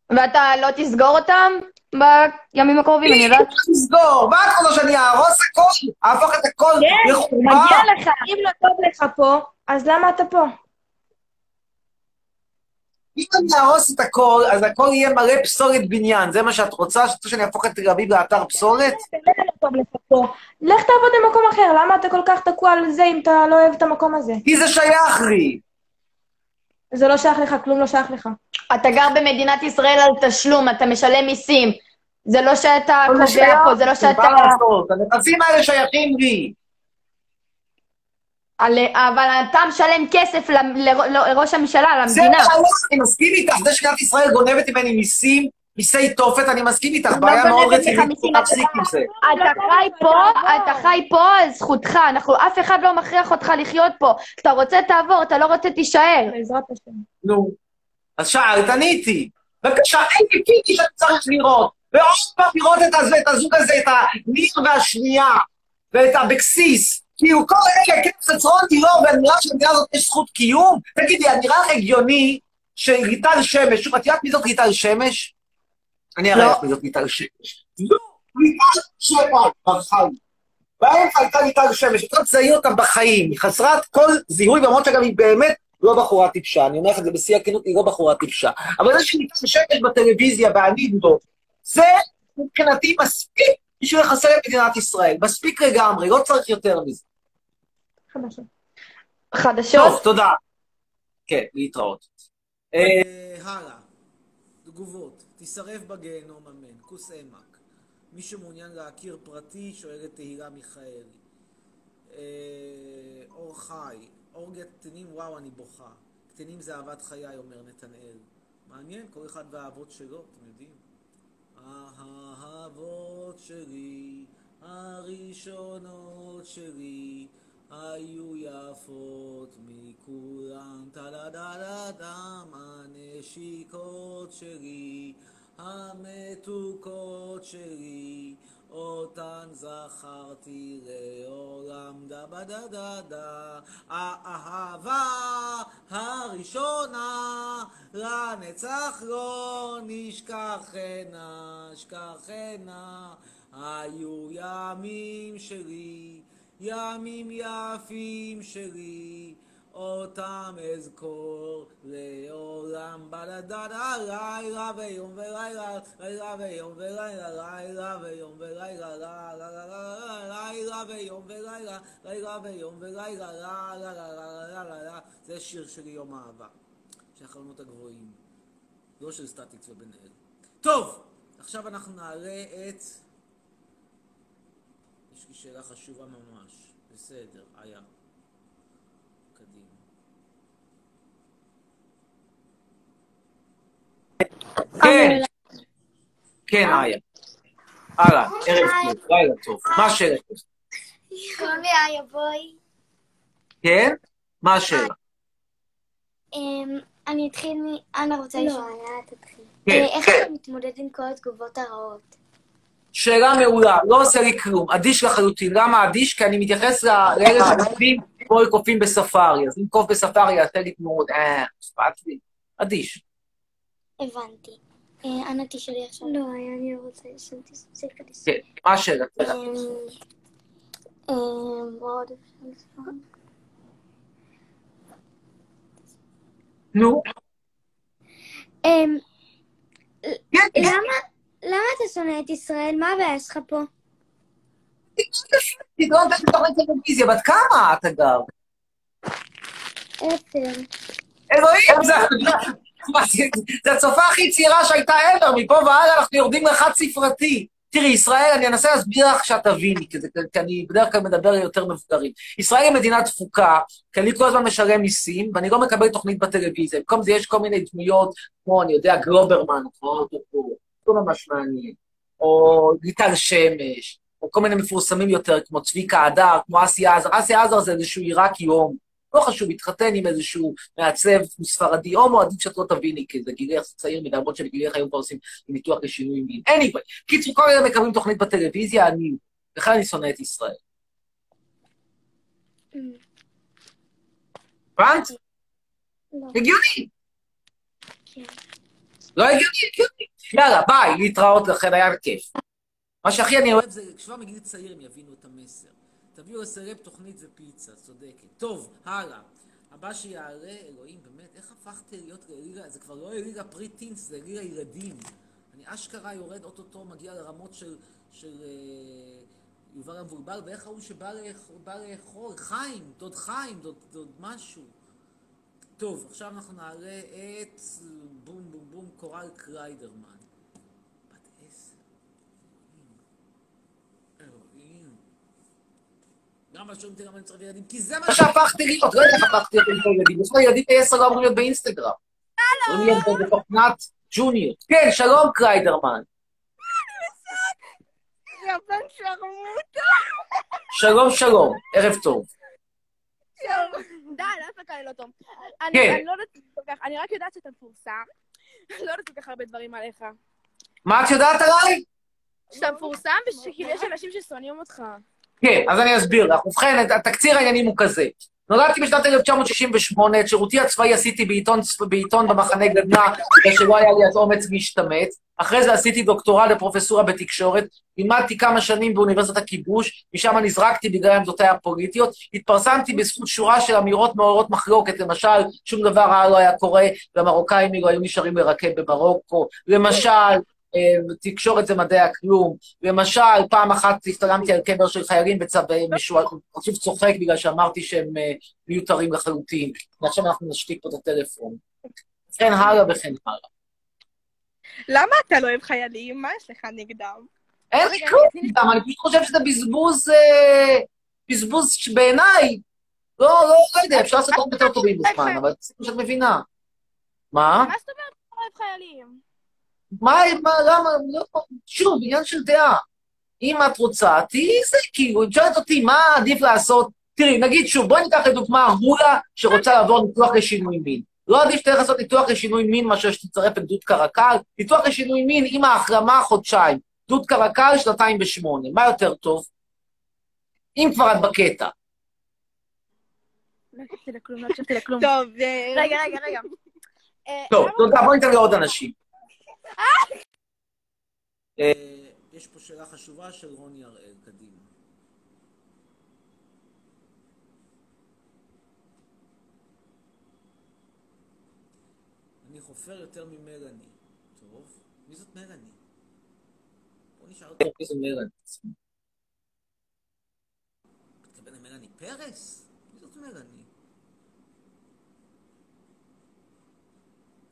ואתה לא תסגור אותם בימים הקרובים, אני יודעת? תסגור! מה את רוצה שאני אהרוס הכל? אהפוך את הכל כן, לחובה? מגיע לך. אם לא טוב לך פה, אז למה אתה פה? אם אני אהרוס את הכל, אז הכל יהיה מלא פסולת בניין. זה מה שאת רוצה? שאת רוצה שאני אהפוך את תל אביב לאתר פסולת? לא לך תעבוד במקום אחר, למה אתה כל כך תקוע על זה אם אתה לא אוהב את המקום הזה? כי זה שייך לי. זה לא שייך לך, כלום לא שייך לך. אתה גר במדינת ישראל על תשלום, אתה משלם מיסים. זה לא שאתה קובע שייך פה, זה לא שאתה... הנכסים האלה שייכים לי. על- אבל אתה משלם כסף ל- ל- לראש הממשלה, זה למדינה. מה אני מסכים איתך. זה שמדינת ישראל גונבת ממני מיסים, מיסי תופת, אני מסכים איתך. לא בעיה מאוד רצינית, תפסיק עם זה. אתה חי פה, אתה חי פה זכותך. אנחנו, אף אחד לא מכריח אותך לחיות פה. אתה רוצה, תעבור, אתה לא רוצה, תישאר. בעזרת השם. נו. אז שאלת, עניתי. בבקשה, אין לי פיפי שאני צריך לראות. ועוד פעם לראות את הזוג הזה, את הניר והשנייה, ואת אבקסיס. כאילו, כל אלה, כן, חצרון דיור, ונראה שלמדינה הזאת יש זכות קיום? תגידי, נראה לך הגיוני שליטל שמש, שוב, את יודעת מי זאת ליטל שמש? אני אראה לא. לך מי זאת ליטל שמש. לא, ליטל שמש, בחיים. באמצע הייתה ליטל שמש, יותר תזהי אותה בחיים, היא חסרת כל זיהוי, למרות שאגב היא באמת לא בחורה טיפשה, אני אומר לך את זה בשיא הכנות, היא לא בחורה טיפשה. אבל זה שניתן שקט בטלוויזיה ואני לא, זה מבחינתי מספיק בשביל לחסל את מדינת ישראל. מספיק לגמרי, לא צריך יותר מזה. חדשות. חדשות? טוב, תודה. כן, להתראות. אה, הלאה. תגובות. תישרף בגיהנום אמן. כוס עמק. מי שמעוניין להכיר פרטי, שואלת תהילה מיכאלי. אה, אור חי, אורגי קטנים, וואו, אני בוכה. קטנים זה אהבת חיי, אומר נתנאל. מעניין, כל אחד והאהבות שלו, אתם יודעים. האהבות שלי, הראשונות שלי, היו יפות מכולם, טה-דה-דה-דה-דם, הנשיקות שלי, המתוקות שלי, אותן זכרתי לעולם, דה בה דה דה דה, האהבה הראשונה, לנצח לא נשכחנה, שכחנה, היו ימים שלי, ימים יפים שלי, אותם אזכור לעולם בלדד הלילה ויום ולילה לילה ויום ולילה לילה ויום ולילה לילה ויום ולילה לילה ויום ולילה לילה ויום ולילה, זה שיר של יום אהבה של החלומות הגבוהים לא של סטטיקס ובן אל טוב, עכשיו אנחנו נעלה את יש לי שאלה חשובה ממש בסדר, היה כן, כן, איה. הלאה, ערב טוב, לילה טוב. מה השאלה? קוראים לי איה בוי. כן? מה השאלה? אמ, אני אתחיל מ... אנה רוצה לשאול. לא, היה תתחיל. כן, אה, איך אתה מתמודד עם כל התגובות הרעות? שאלה מעולה, לא עושה לי כלום, אדיש לחלוטין. למה אדיש? כי אני מתייחס לאלה שקופים כמו קופים בספארי. אז אם קוף בספארי יעשה לי תמורות, אה, אכפת לי. אדיש. הבנתי. אה, אנה תשאלי עכשיו. לא, אני לא רוצה לשאול. כן, מה השאלה? אמ, אמ, מה עוד אפשר לשאול? נו, אמ, כן, למה למה אתה שונא את ישראל? מה הבעיה שלך פה? תגרום את תוכנית טלוויזיה, בת כמה את אגב? עשר. אלוהים, זה... [LAUGHS] זה- הצופה הכי צעירה שהייתה ever, מפה והלאה אנחנו יורדים לחד ספרתי. תראי, ישראל, אני אנסה להסביר לך שאת תביני, כי, כי אני בדרך כלל מדבר ליותר מבוגרים. ישראל היא מדינה תפוקה, כי אני כל הזמן משלם מיסים, ואני לא מקבל תוכנית בטלוויזיה. במקום זה יש כל מיני דמויות, כמו, אני יודע, גלוברמן, פה, לא ממש מעניין, או ליטל שמש, או כל מיני מפורסמים יותר, כמו צביקה הדר, כמו אסי עזר. אסי עזר זה איזשהו עיראקי הומו. לא חשוב, התחתן עם איזשהו מעצב ספרדי הומו, עדיף שאת לא תביני, כי זה גילך צעיר מדי, למרות שבגילך היום כבר עושים ניתוח לשינוי מין. anyway, קיצור, כל אלה מקבלים תוכנית בטלוויזיה, אני, בכלל אני שונא את ישראל. הבנת? לא. הגיוני. כן. לא הגיוני, הגיוני. יאללה, ביי, להתראות לכם, היה כיף. מה שהכי אני אוהב זה, כבר מגיל צעיר הם יבינו את המסר. תביאו לסרב תוכנית ופיצה, צודקת. טוב, הלאה. הבא שיעלה, אלוהים, באמת, איך הפכתי להיות לליגה, זה כבר לא ליגה pre-teens, זה ליגה ילדים. אני אשכרה יורד אוטוטו, מגיע לרמות של, של אה, יובל המבולבל, ואיך ההוא שבא לאכ- בא לאכול, חיים, דוד חיים, דוד, דוד משהו. טוב, עכשיו אנחנו נעלה את בום בום בום קורל קריידרמן. בת עשר. אלוהים. למה שואלים אותי למה אני צריך ילדים? כי זה מה שהפכתי להיות, לא יודע איך הפכתי להיות עם ילדים. יש ילדים בעשר לא אמורים להיות באינסטגרם. אמורים להיות בתוכנת ג'וניור. כן, שלום קריידרמן. שלום שלום, ערב טוב. די, לא הפקה לי לא טוב. אני כן. אני לא יודעת כל כך, אני רק יודעת שאתה מפורסם. לא יודעת כל כך הרבה דברים עליך. מה את יודעת עליי? שאתה מפורסם ושכאילו יש אנשים ששונאים אותך. כן, אז אני אסביר לך. ובכן, התקציר העניינים הוא כזה. נולדתי בשנת 1968, את שירותי הצבאי עשיתי בעיתון, בעיתון במחנה גדנ"ע, בגלל שלא היה לי אז אומץ להשתמט. אחרי זה עשיתי דוקטורט לפרופסורה בתקשורת, לימדתי כמה שנים באוניברסיטת הכיבוש, משם נזרקתי בגלל עמדותיי הפוליטיות, התפרסמתי בזכות שורה של אמירות מעוררות מחלוקת, למשל, שום דבר רע לא היה קורה, והמרוקאים לא היו נשארים לרקד במרוקו, למשל, תקשורת זה מדעי הכלום. למשל, פעם אחת הצטלמתי על קבר של חיילים בצו פשוט צוחק בגלל שאמרתי שהם אה, מיותרים לחלוטין. ועכשיו אנחנו נשתיק פה את הטלפון. וכן הלאה וכן הלאה. למה אתה לא אוהב חיילים? מה יש לך נגדם? אין לי כלום איתם, אני פשוט חושב שזה בזבוז... אה, בזבוז שבעיניי, לא, לא, לא יודע, אפשר לעשות דברים יותר טובים בזמן, אבל זה מה שאת מבינה. מה? מה זאת אומרת אתה אוהב חיילים? מה, מה, למה, לא, שוב, עניין של דעה. אם את רוצה, תהיי זה, כאילו, אם שואלת אותי מה עדיף לעשות, תראי, נגיד שוב, בואי ניקח לדוגמה הולה שרוצה לעבור ניתוח לשינוי מין. לא עדיף שתלך לעשות ניתוח לשינוי מין מאשר שתצטרף לגדוד קרקל? ניתוח לשינוי מין עם ההחלמה חודשיים. גדוד קרקל שנתיים ושמונה. מה יותר טוב? אם כבר את בקטע. לא הקשבתי לכלום, לא הקשבתי לכלום. טוב, אה, רגע, רגע, רגע. אה, טוב, תודה, בואי ניתן לעוד אנשים. אה, יש פה שאלה חשובה של רוני הראל, קדימה. אני חופר יותר ממלאני. טוב, מי זאת מלאני? בוא נשאל אותו מי זו מלאני. מתכוון למלאני פרס? מי זאת מלאני?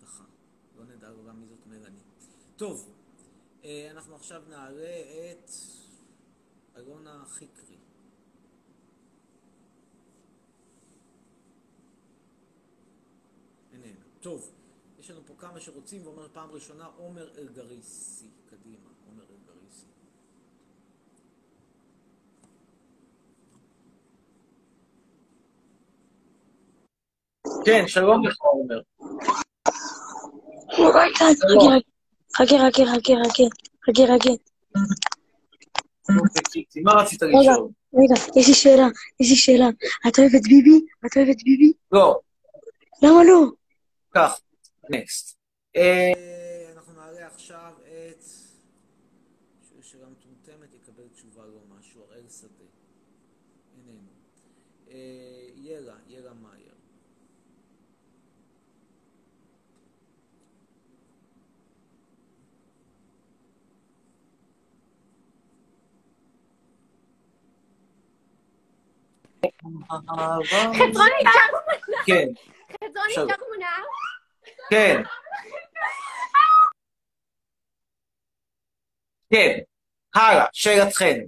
דחה, לא נדע לו גם מי. טוב, אה, אנחנו עכשיו נעלה את אלונה חיקרי. איננו. טוב, יש לנו פה כמה שרוצים, ואומר פעם ראשונה עומר אלגריסי. קדימה, עומר אלגריסי. כן, שלום לך, עומר. חכה, חכה, חכה, חכה, חכה, חכה. מה רצית לשאול? רגע, יש לי שאלה, יש לי שאלה. את אוהבת ביבי? את אוהבת ביבי? לא, למה לא? כך, נקסט. אנחנו נעלה עכשיו את... שואל שאלה מטומטמת, יקבל תשובה לא משהו, הראל שדה. איננו. אה, ילה, ילה מאייר. חצרוני, כן, חצרוני, עכשיו. אפשר תמונה? כן. כן, הלאה, שאלתכן.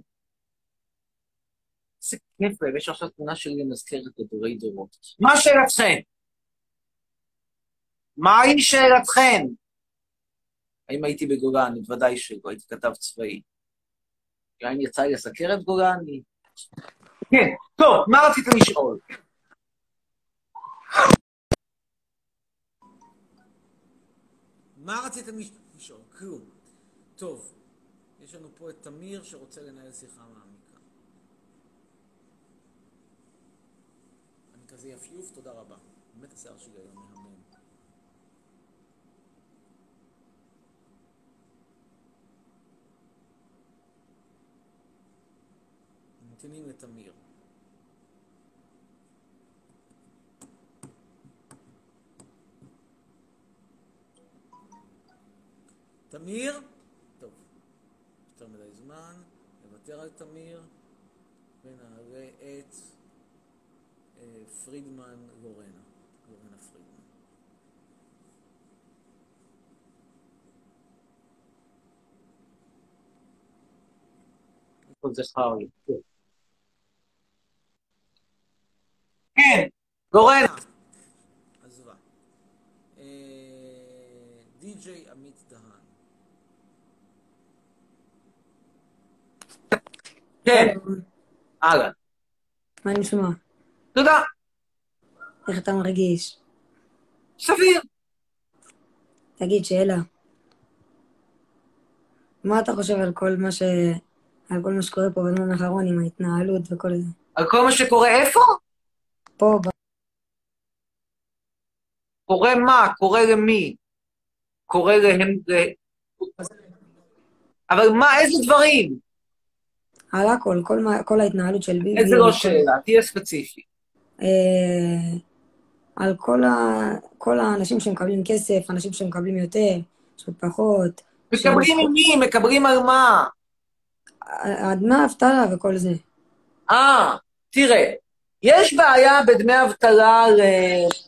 איזה כיף לב, יש עכשיו תמונה שלי למזכרת לדורי דורות. מה שאלתכן? מהי שאלתכן? האם הייתי בגולני? ודאי שלא, הייתי כתב צבאי. האם יצא לי לסקר את גולני? כן, טוב, מה רצית לשאול? מה רציתם לש- לשאול? כלום. טוב, יש לנו פה את תמיר שרוצה לנהל שיחה מעמיקה. אני כזה יפיוף, תודה רבה. באמת השיער שלי היום מהמם. ממתינים לתמיר. תמיר? טוב, יותר מדי זמן, נוותר על תמיר ונעלה את אה, פרידמן לורנה, לורנה פרידמן. זה חרי? כן. עזבה. אה, די.ג'יי עמית דהן. כן, אהלן. מה נשמע? תודה, איך אתה מרגיש? סביר. תגיד, שאלה. מה אתה חושב על כל מה ש... על כל מה שקורה פה בזמן האחרון עם ההתנהלות וכל זה? על כל מה שקורה איפה? פה. קורה מה? קורה למי? קורה להם... אבל מה, איזה דברים? על הכל, כל. כל ההתנהלות של ביבי. איזה לא שאלה, תהיה ספציפי. אה, על כל, ה... כל האנשים שמקבלים כסף, אנשים שמקבלים יותר, פשוט פחות. מקבלים ממי? מקבלים על מה? ה- דמי האבטלה וכל זה. אה, תראה, יש בעיה בדמי אבטלה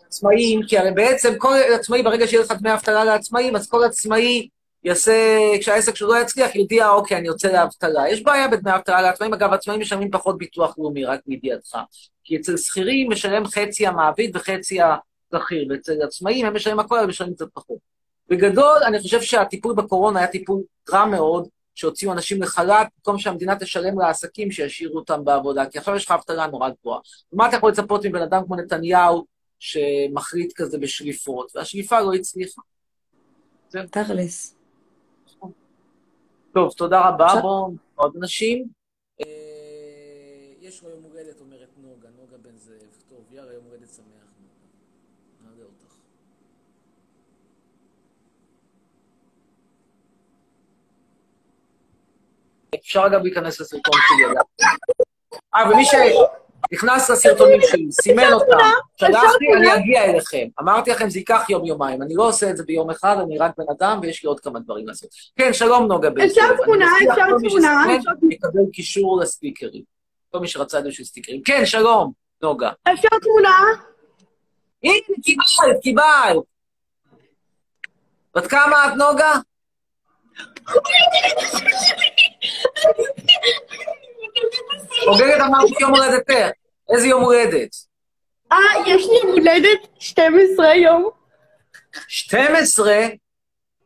לעצמאים, כי הרי בעצם כל עצמאי, ברגע שיהיה לך דמי אבטלה לעצמאים, אז כל עצמאי יעשה, כשהעסק שלו לא יצליח, יודיע, אוקיי, אני יוצא לאבטלה. יש בעיה בדמי אבטלה לעצמאים, אגב, עצמאים משלמים פחות ביטוח לאומי, רק מידיעתך. כי אצל שכירים משלם חצי המעביד וחצי השכיר, ואצל עצמאים הם משלמים הכל, הם משלמים קצת פחות. בגדול, אני חושב שהטיפול בקורונה היה טיפול רע מאוד, שהוציאו אנשים לחל"ת, במקום שהמדינה תשלם לעסקים שישאירו אותם בעבודה, כי עכשיו יש לך אבטלה נורא גבוהה. מה אתה יכול לצפות מבן אדם כמו נתניהו, שמחליט כזה בשליפות, והשליפה לא הצליחה. תכלס. טוב, תודה רבה. בואו, עוד אנשים. אה, יש לו יום הולדת, אומרת נוגה, נוגה בן זאב. טוב, יאללה, יום הולדת שמח. נוגה. נעלה אותך. אפשר אגב להיכנס לסרטון שלי. אה, ומי שנכנס לסרטונים שלי, סימן אותם, שלח לי, אני אגיע אליכם. אמרתי לכם, זה ייקח יום-יומיים. אני לא עושה את זה ביום אחד, אני רק בן אדם, ויש לי עוד כמה דברים לעשות. כן, שלום נוגה בן אפשר. אני תמונה, אפשר תמונה, אפשר- יקבל קישור לסטיקרים. כל מי שרצה איזשהו סטיקרים. כן, שלום, נוגה. אפשר תמונה? הנה, קיבלת, קיבלת. בת כמה את, נוגה? חוגגת אמרתי יום הולדתך. איזה יום הולדת? אה, יש לי יום הולדת 12 יום. 12?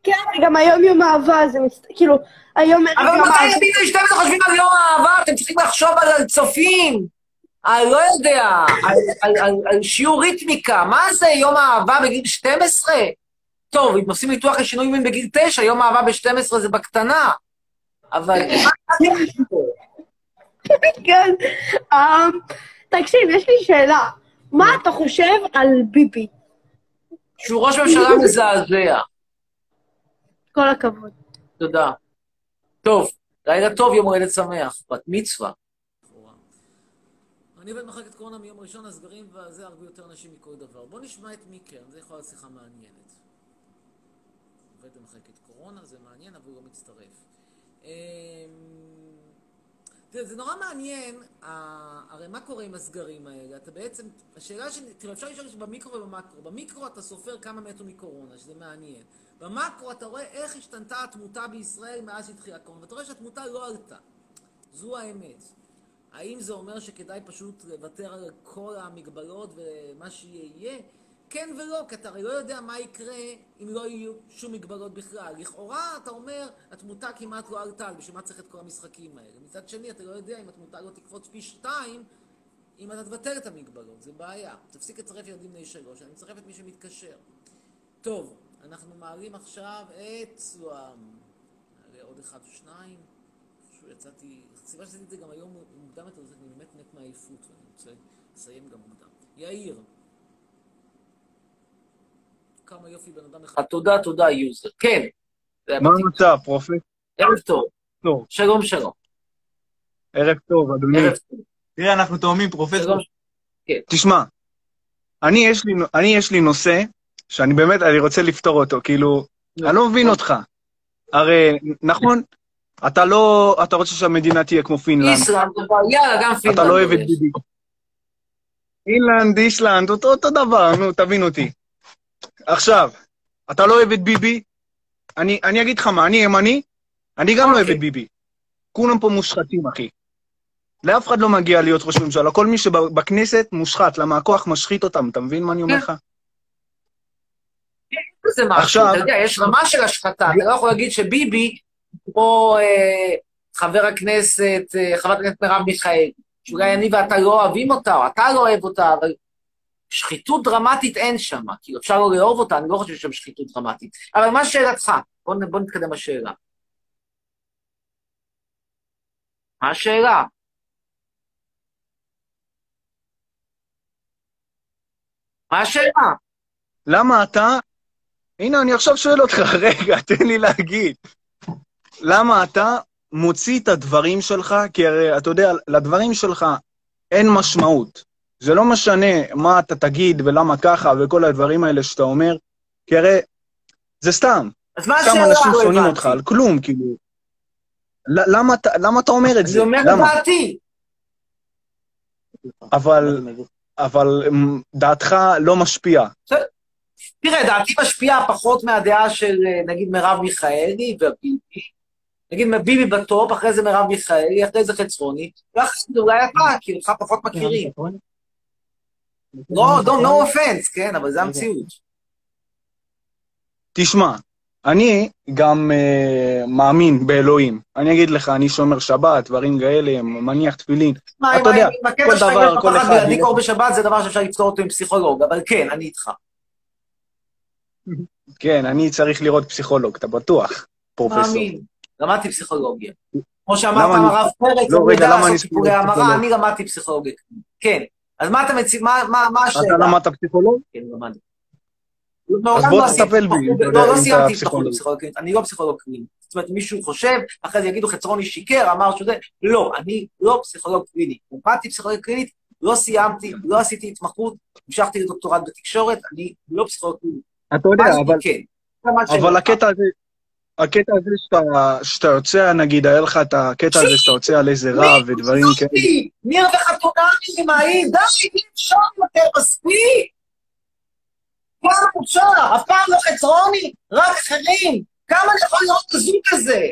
כן, וגם היום יום אהבה, זה מס... כאילו, היום ערב אבל יום מתי אהבה. ילדים בני 12 חושבים על יום האהבה? אתם צריכים לחשוב על צופים. אני לא יודע, על, על, על, על שיעור ריתמיקה. מה זה יום האהבה בגיל 12? טוב, אם עושים ניתוח לשינוי מין בגיל 9, יום האהבה ב-12 זה בקטנה. אבל... כן. אמ, תקשיב, יש לי שאלה. מה אתה חושב על ביבי? שהוא ראש ממשלה מזעזע. כל הכבוד. תודה. טוב, לילה טוב, יום הולדת שמח. בת מצווה. אני עובד במחלקת קורונה מיום ראשון, הסגרים וזה הרבה יותר אנשים מכל דבר. בואו נשמע את מיקר, זה יכול להיות שיחה מעניינת. עובד במחלקת קורונה, זה מעניין, אבל הוא לא מצטרף. אמ, תראה, זה נורא מעניין, הרי מה קורה עם הסגרים האלה? אתה בעצם, השאלה ש... תראה, אפשר לשאול במיקרו ובמקרו. במיקרו אתה סופר כמה מתו מקורונה, שזה מעניין. במקרו אתה רואה איך השתנתה התמותה בישראל מאז שהתחילה הקורונה, ואתה רואה שהתמותה לא עלתה. זו האמת. האם זה אומר שכדאי פשוט לוותר על כל המגבלות ומה שיהיה יהיה? כן ולא, כי אתה הרי לא יודע מה יקרה אם לא יהיו שום מגבלות בכלל. לכאורה, אתה אומר, התמותה כמעט לא עלתה, בשביל מה צריך את כל המשחקים האלה? מצד שני, אתה לא יודע אם התמותה לא תקפוץ פי שתיים, אם אתה תבטל את המגבלות, זה בעיה. תפסיק לצרף ילדים בני שלוש, אני מצרף את מי שמתקשר. טוב, אנחנו מעלים עכשיו את סואם. נעלה עוד אחד או שניים. פשוט יצאתי, הסיבה שעשיתי את זה גם היום מוקדם יותר, אני באמת מת מעייפות, ואני רוצה לסיים גם מוקדם. יאיר. כמה יופי בן אדם אחד. תודה, תודה, יוזר. כן. מה. המצב, פרופט? ערב טוב. שלום, שלום. ערב טוב, אדוני. ערב טוב. תראה, אנחנו תאומים, פרופסור. שלום. תשמע, אני יש, לי, אני יש לי נושא שאני באמת, אני רוצה לפתור אותו, כאילו, אני לא מבין אותך. הרי, נכון, אתה לא, אתה רוצה שהמדינה תהיה כמו פינלנד, איסלנד, יאללה, גם פינלנד. אתה לא אוהב את. ביבי. פינלנד, איסלנד, אותו, אותו דבר, נו, תבין אותי. עכשיו, אתה לא אוהב את ביבי, אני, אני אגיד לך מה, אני ימני, אני גם לא אוהב אוקיי. את ביבי. כולם פה מושחתים, אחי. לאף אחד לא מגיע להיות ראש ממשלה, כל מי שבכנסת מושחת, למה הכוח משחית אותם, אתה מבין מה אני אומר לך? זה משהו, עכשיו- אתה יודע, יש רמה של השחתה, אתה לא יכול להגיד שביבי, כמו אה, חבר הכנסת, אה, חברת הכנסת מרב מיכאלי, שאולי אני ואתה לא אוהבים אותה, או אתה לא אוהב אותה, אבל שחיתות דרמטית אין שם, כאילו אפשר לא לאהוב אותה, אני לא חושב שיש שם שחיתות דרמטית. אבל מה שאלתך? בוא, בוא נתקדם לשאלה. מה השאלה? מה השאלה? למה אתה... הנה, אני עכשיו שואל אותך, [LAUGHS] רגע, תן לי להגיד. למה אתה מוציא את הדברים שלך, כי הרי, אתה יודע, לדברים שלך אין משמעות. זה לא משנה מה אתה תגיד ולמה ככה וכל הדברים האלה שאתה אומר, כי הרי זה סתם. אז מה סתם השאלה? אנשים לא שונאים הבנתי. אותך על כלום, כאילו. למה אתה- למה אתה אומר את אני זה? אומר את? דעתי. אבל, אבל אמ, דעתך לא משפיעה. תראה, דעתי משפיעה פחות מהדעה של אה, נגיד מרב מיכאלי וביבי. נגיד ביבי בטופ, אחרי זה מרב מיכאלי, אחרי זה חצרוני, ואחרי זה אולי אתה, כי אותך פחות מכירים. לא, no, no offense, כן, אבל זה המציאות. תשמע, אני גם uh, מאמין באלוהים. אני אגיד לך, אני שומר שבת, דברים כאלה, מניח תפילין. מה, אתה יודע, כל שלך, דבר, יש כל פחד אחד... להדליק אור בשבת, זה דבר שאפשר לפתור אותו עם פסיכולוג, אבל כן, אני איתך. כן, אני צריך לראות פסיכולוג, אתה בטוח, פרופסור. מאמין. למדתי פסיכולוגיה. כמו שאמרת, הרב פרץ, לא, הוא רגע, יודע למה לעשות אני פסיכולוג? אני למדתי פסיכולוגיה. כן. אז מה אתה מציע, מה- מה מה השאלה? אתה למדת פסיכולוג? כן, למדתי. אז בוא לא תטפל בי, לא, לא סיימתי פסיכולוג. אני לא פסיכולוג קליני. זאת אומרת, מישהו חושב, אחרי זה יגידו חצרוני שיקר, אמר שזה, לא, אני לא פסיכולוג קליני. למדתי פסיכולוגיה קלינית, לא סיימתי, לא עשיתי התמחות, המשכתי לדוקטורט בתקשורת, אני לא פסיכולוג קליני. אתה יודע, אבל, כן. אבל. הקטע הזה, הקטע הזה שאתה, שאתה יוצא, נגיד, היה לך את הקטע הזה שאתה יוצא על איזה רב ודברים כאלה. די, ניר וחתונמי, מה היא? די, אי אפשר יותר, מספיק! כמה אפשר? אף פעם לא חצרוני, רק אחרים. כמה אני יכול לראות את הזוג הזה?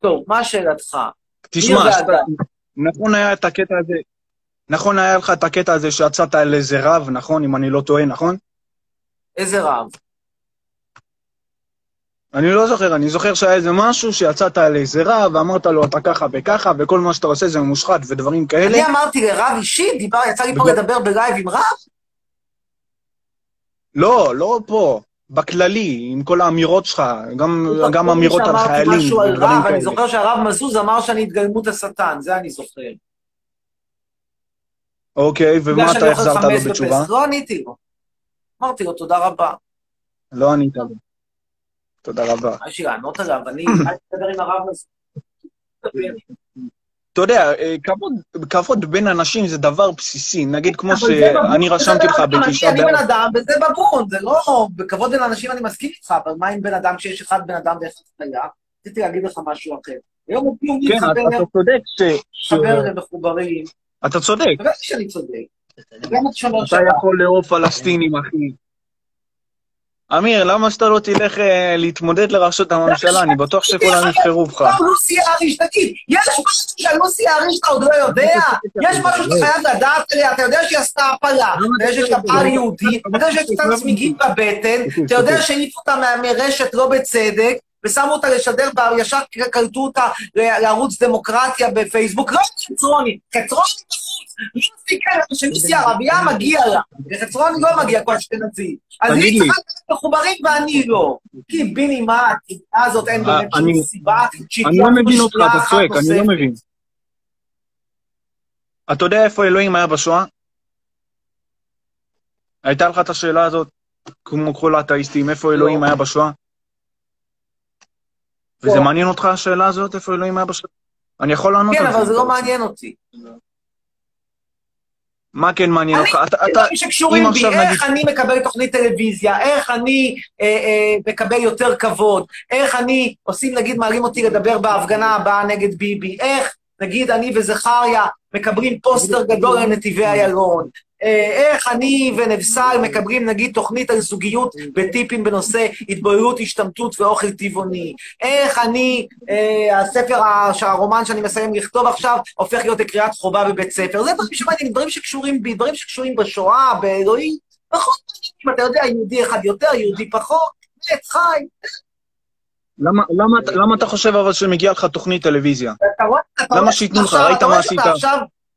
טוב, מה שאלתך? תשמע, ניר. נכון היה את הקטע הזה, נכון היה לך את הקטע הזה שיצאת על איזה רב, נכון? אם אני לא טועה, נכון? איזה רב? אני לא זוכר, אני זוכר שהיה איזה משהו שיצאת על איזה רב, ואמרת לו, אתה ככה וככה, וכל מה שאתה עושה זה מושחת ודברים כאלה. אני אמרתי לרב אישית, דיבר, יצא לי פה לדבר בלייב עם רב? לא, לא פה, בכללי, עם כל האמירות שלך, גם, גם לא אמירות על חיילים על ודברים רב, אני כאלה. זוכר שהרב מזוז אמר שאני התגלמות השטן, זה אני זוכר. אוקיי, ומה אתה החזרת לו בתשובה? לא עניתי לו. אמרתי לו, תודה רבה. לא ענית לו. תודה רבה. מה לענות עליו? אני [COUGHS] אל תדבר עם הרב הזה. אתה יודע, אה, כבוד, כבוד בין אנשים זה דבר בסיסי. נגיד, כמו שאני רשמתי לך בגון, בתשעה אני בן באב. אדם וזה בגון, זה לא... בכבוד בין אנשים אני מסכים איתך, אבל מה עם בן אדם כשיש אחד בן אדם ואחד חיה? רציתי להגיד לך משהו אחר. היום הופיעו לי כן, אתה חבר, אתה צודק ש... חבר מחוברים. אתה צודק. בוודאי שאני צודק. אתה. יכול לאהוב פלסטינים, אחי. אמיר, למה שאתה לא תלך אה, להתמודד לראשות הממשלה? אני בטוח שכולם יבחרו בך. לא, לוסי אריש, תגיד, יש משהו של לוסי אריש אתה עוד לא יודע? יש משהו שאתה חייב לדעת עליה? אתה יודע שהיא עשתה הפלה, אתה יודע שיש לה פעל יהודי, אתה יודע שיש קצת צמיגים בבטן, אתה יודע שהעיפו אותה מה- מרשת לא בצדק, ושמו אותה לשדר, ישר קלטו אותה ל- לערוץ דמוקרטיה בפייסבוק, לא חצרוני, חצרוני כן, אבל שלוסי ערבייה מגיע לה, וחצרוני לא מגיע כל אשכנזי. אז היא. צריכה להיות מחוברים ואני לא. כי ביני מה, התקווה הזאת אין אה, באמת שום אני- סיבה שהיא אני לא מבין אותך, אתה צועק, אני לא. מבין. אתה יודע איפה אלוהים היה בשואה? הייתה לך את השאלה הזאת, כמו כל האתאיסטים, איפה אלוהים היה בשואה? וזה לא. מעניין אותך השאלה הזאת, איפה אלוהים היה בשואה? אני יכול לענות כן, על זה. אבל זה לא. מעניין אותי. מה כן מעניין אותך? אתה- אתה- דברים שקשורים אם בי, עכשיו נגיד- איך אני מקבל תוכנית טלוויזיה, איך אני אה, אה, מקבל יותר כבוד, איך אני, עושים, נגיד, מעלים אותי לדבר בהפגנה הבאה נגד ביבי, איך, נגיד, אני וזכריה מקבלים פוסטר גדול לנתיבי איילון, איך אני ונבסל מקבלים, נגיד, תוכנית על זוגיות בטיפים בנושא התבוללות, השתמטות ואוכל טבעוני, איך אני, אה, הספר, ה- שהרומן שאני מסיים לכתוב עכשיו, הופך להיות לקריאת חובה בבית ספר. זה דברים שמעניינים, דברים שקשורים בי, דברים שקשורים בשואה, באלוהים, פחות מעניינים, אתה יודע, יהודי אחד יותר, יהודי פחות, מת, חי. למה- למה אתה- למה אתה חושב אבל שמגיע לך תוכנית טלוויזיה? למה שייתנו לך? ראית מה עשית?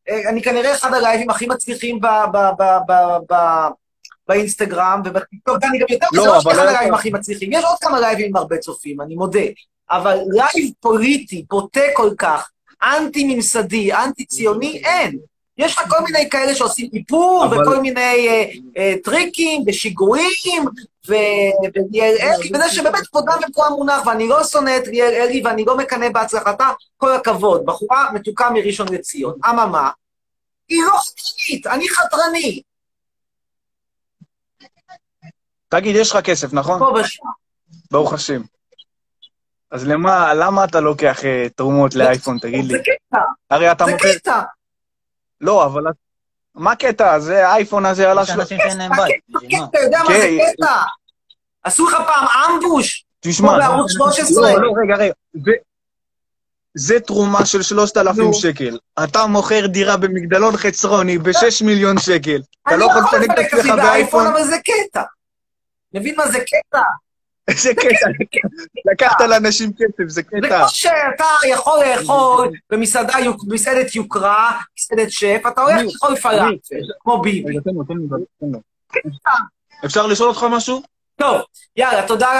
אה, אני כנראה אחד הלייבים הכי מצליחים באינסטגרם ובטיקטוק, ואני גם יותר אבל אחד הלייבים הכי מצליחים. יש עוד כמה לייבים עם הרבה צופים, אני מודה. אבל לייב פוליטי, בוטה כל כך, אנטי-ממסדי, אנטי-ציוני, אין. יש לך כל מיני כאלה שעושים איפור, אבל- וכל מיני אה, אה, טריקים, ושיגועים, ו- וליאל אלי, וזה שבאמת כבודם במקום המונח, ואני לא שונא את ליאל אלי, ואני לא מקנא בהצלחתה, כל הכבוד. בחורה מתוקה מראשון לציון. אממה, היא לא חתרנית, אני חתרני. תגיד, יש לך כסף, נכון? פה ושם. ברוך השם. אז למה, למה אתה לוקח אה, תרומות לאייפון, תגיד לי? זה קטע, הרי אתה זה מוכר... קטע. לא, אבל... מה הקטע? זה האייפון הזה עלה יש של... אנשים שאין להם בית, מה? אתה יודע מה זה כן. קטע? עשו לך פעם אמבוש? תשמע, כמו בערוץ 13. לא, לא, רגע, רגע. זה- זה תרומה של 3,000 נו. שקל. אתה מוכר דירה במגדלון חצרוני ב-6 מיליון שקל. אתה אני לא יכול לפנק את עצמך עצמי באייפון, באייפון? אבל זה קטע. מבין מה זה קטע? איזה קטע. לקחת לאנשים כסף, זה זה קטע. כמו שאתה יכול לאכול במסעדה, במסעדת יוקרה, מסעדת שף, אתה הולך לאכול. פלאפל, כמו ביבי. אפשר לשאול אותך משהו? טוב, יאללה, תודה.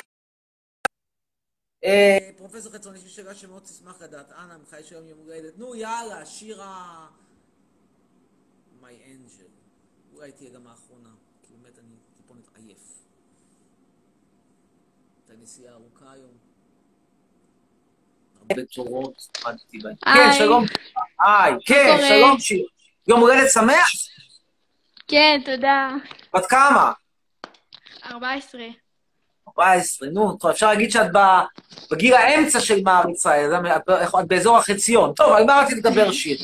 אה, פרופסור חצרוני, יש לי שאלה שמאוד תשמח לדעת. אנא, ממך יש היום יום הולדת. נו, יאללה, שירה... My Angel. אולי תהיה גם האחרונה, כי באמת אני טיפונת עייף. הייתה נסיעה ארוכה היום. הרבה תורות, עמדתי בהן. כן, שלום. היי, כן? שלום שיר. יום הולדת שמח? כן, תודה. בת כמה? 14. 14, נו, טוב, אפשר להגיד שאת בגיל האמצע של מעריצה, את באזור החציון. טוב, על מה רציתי לדבר שיר?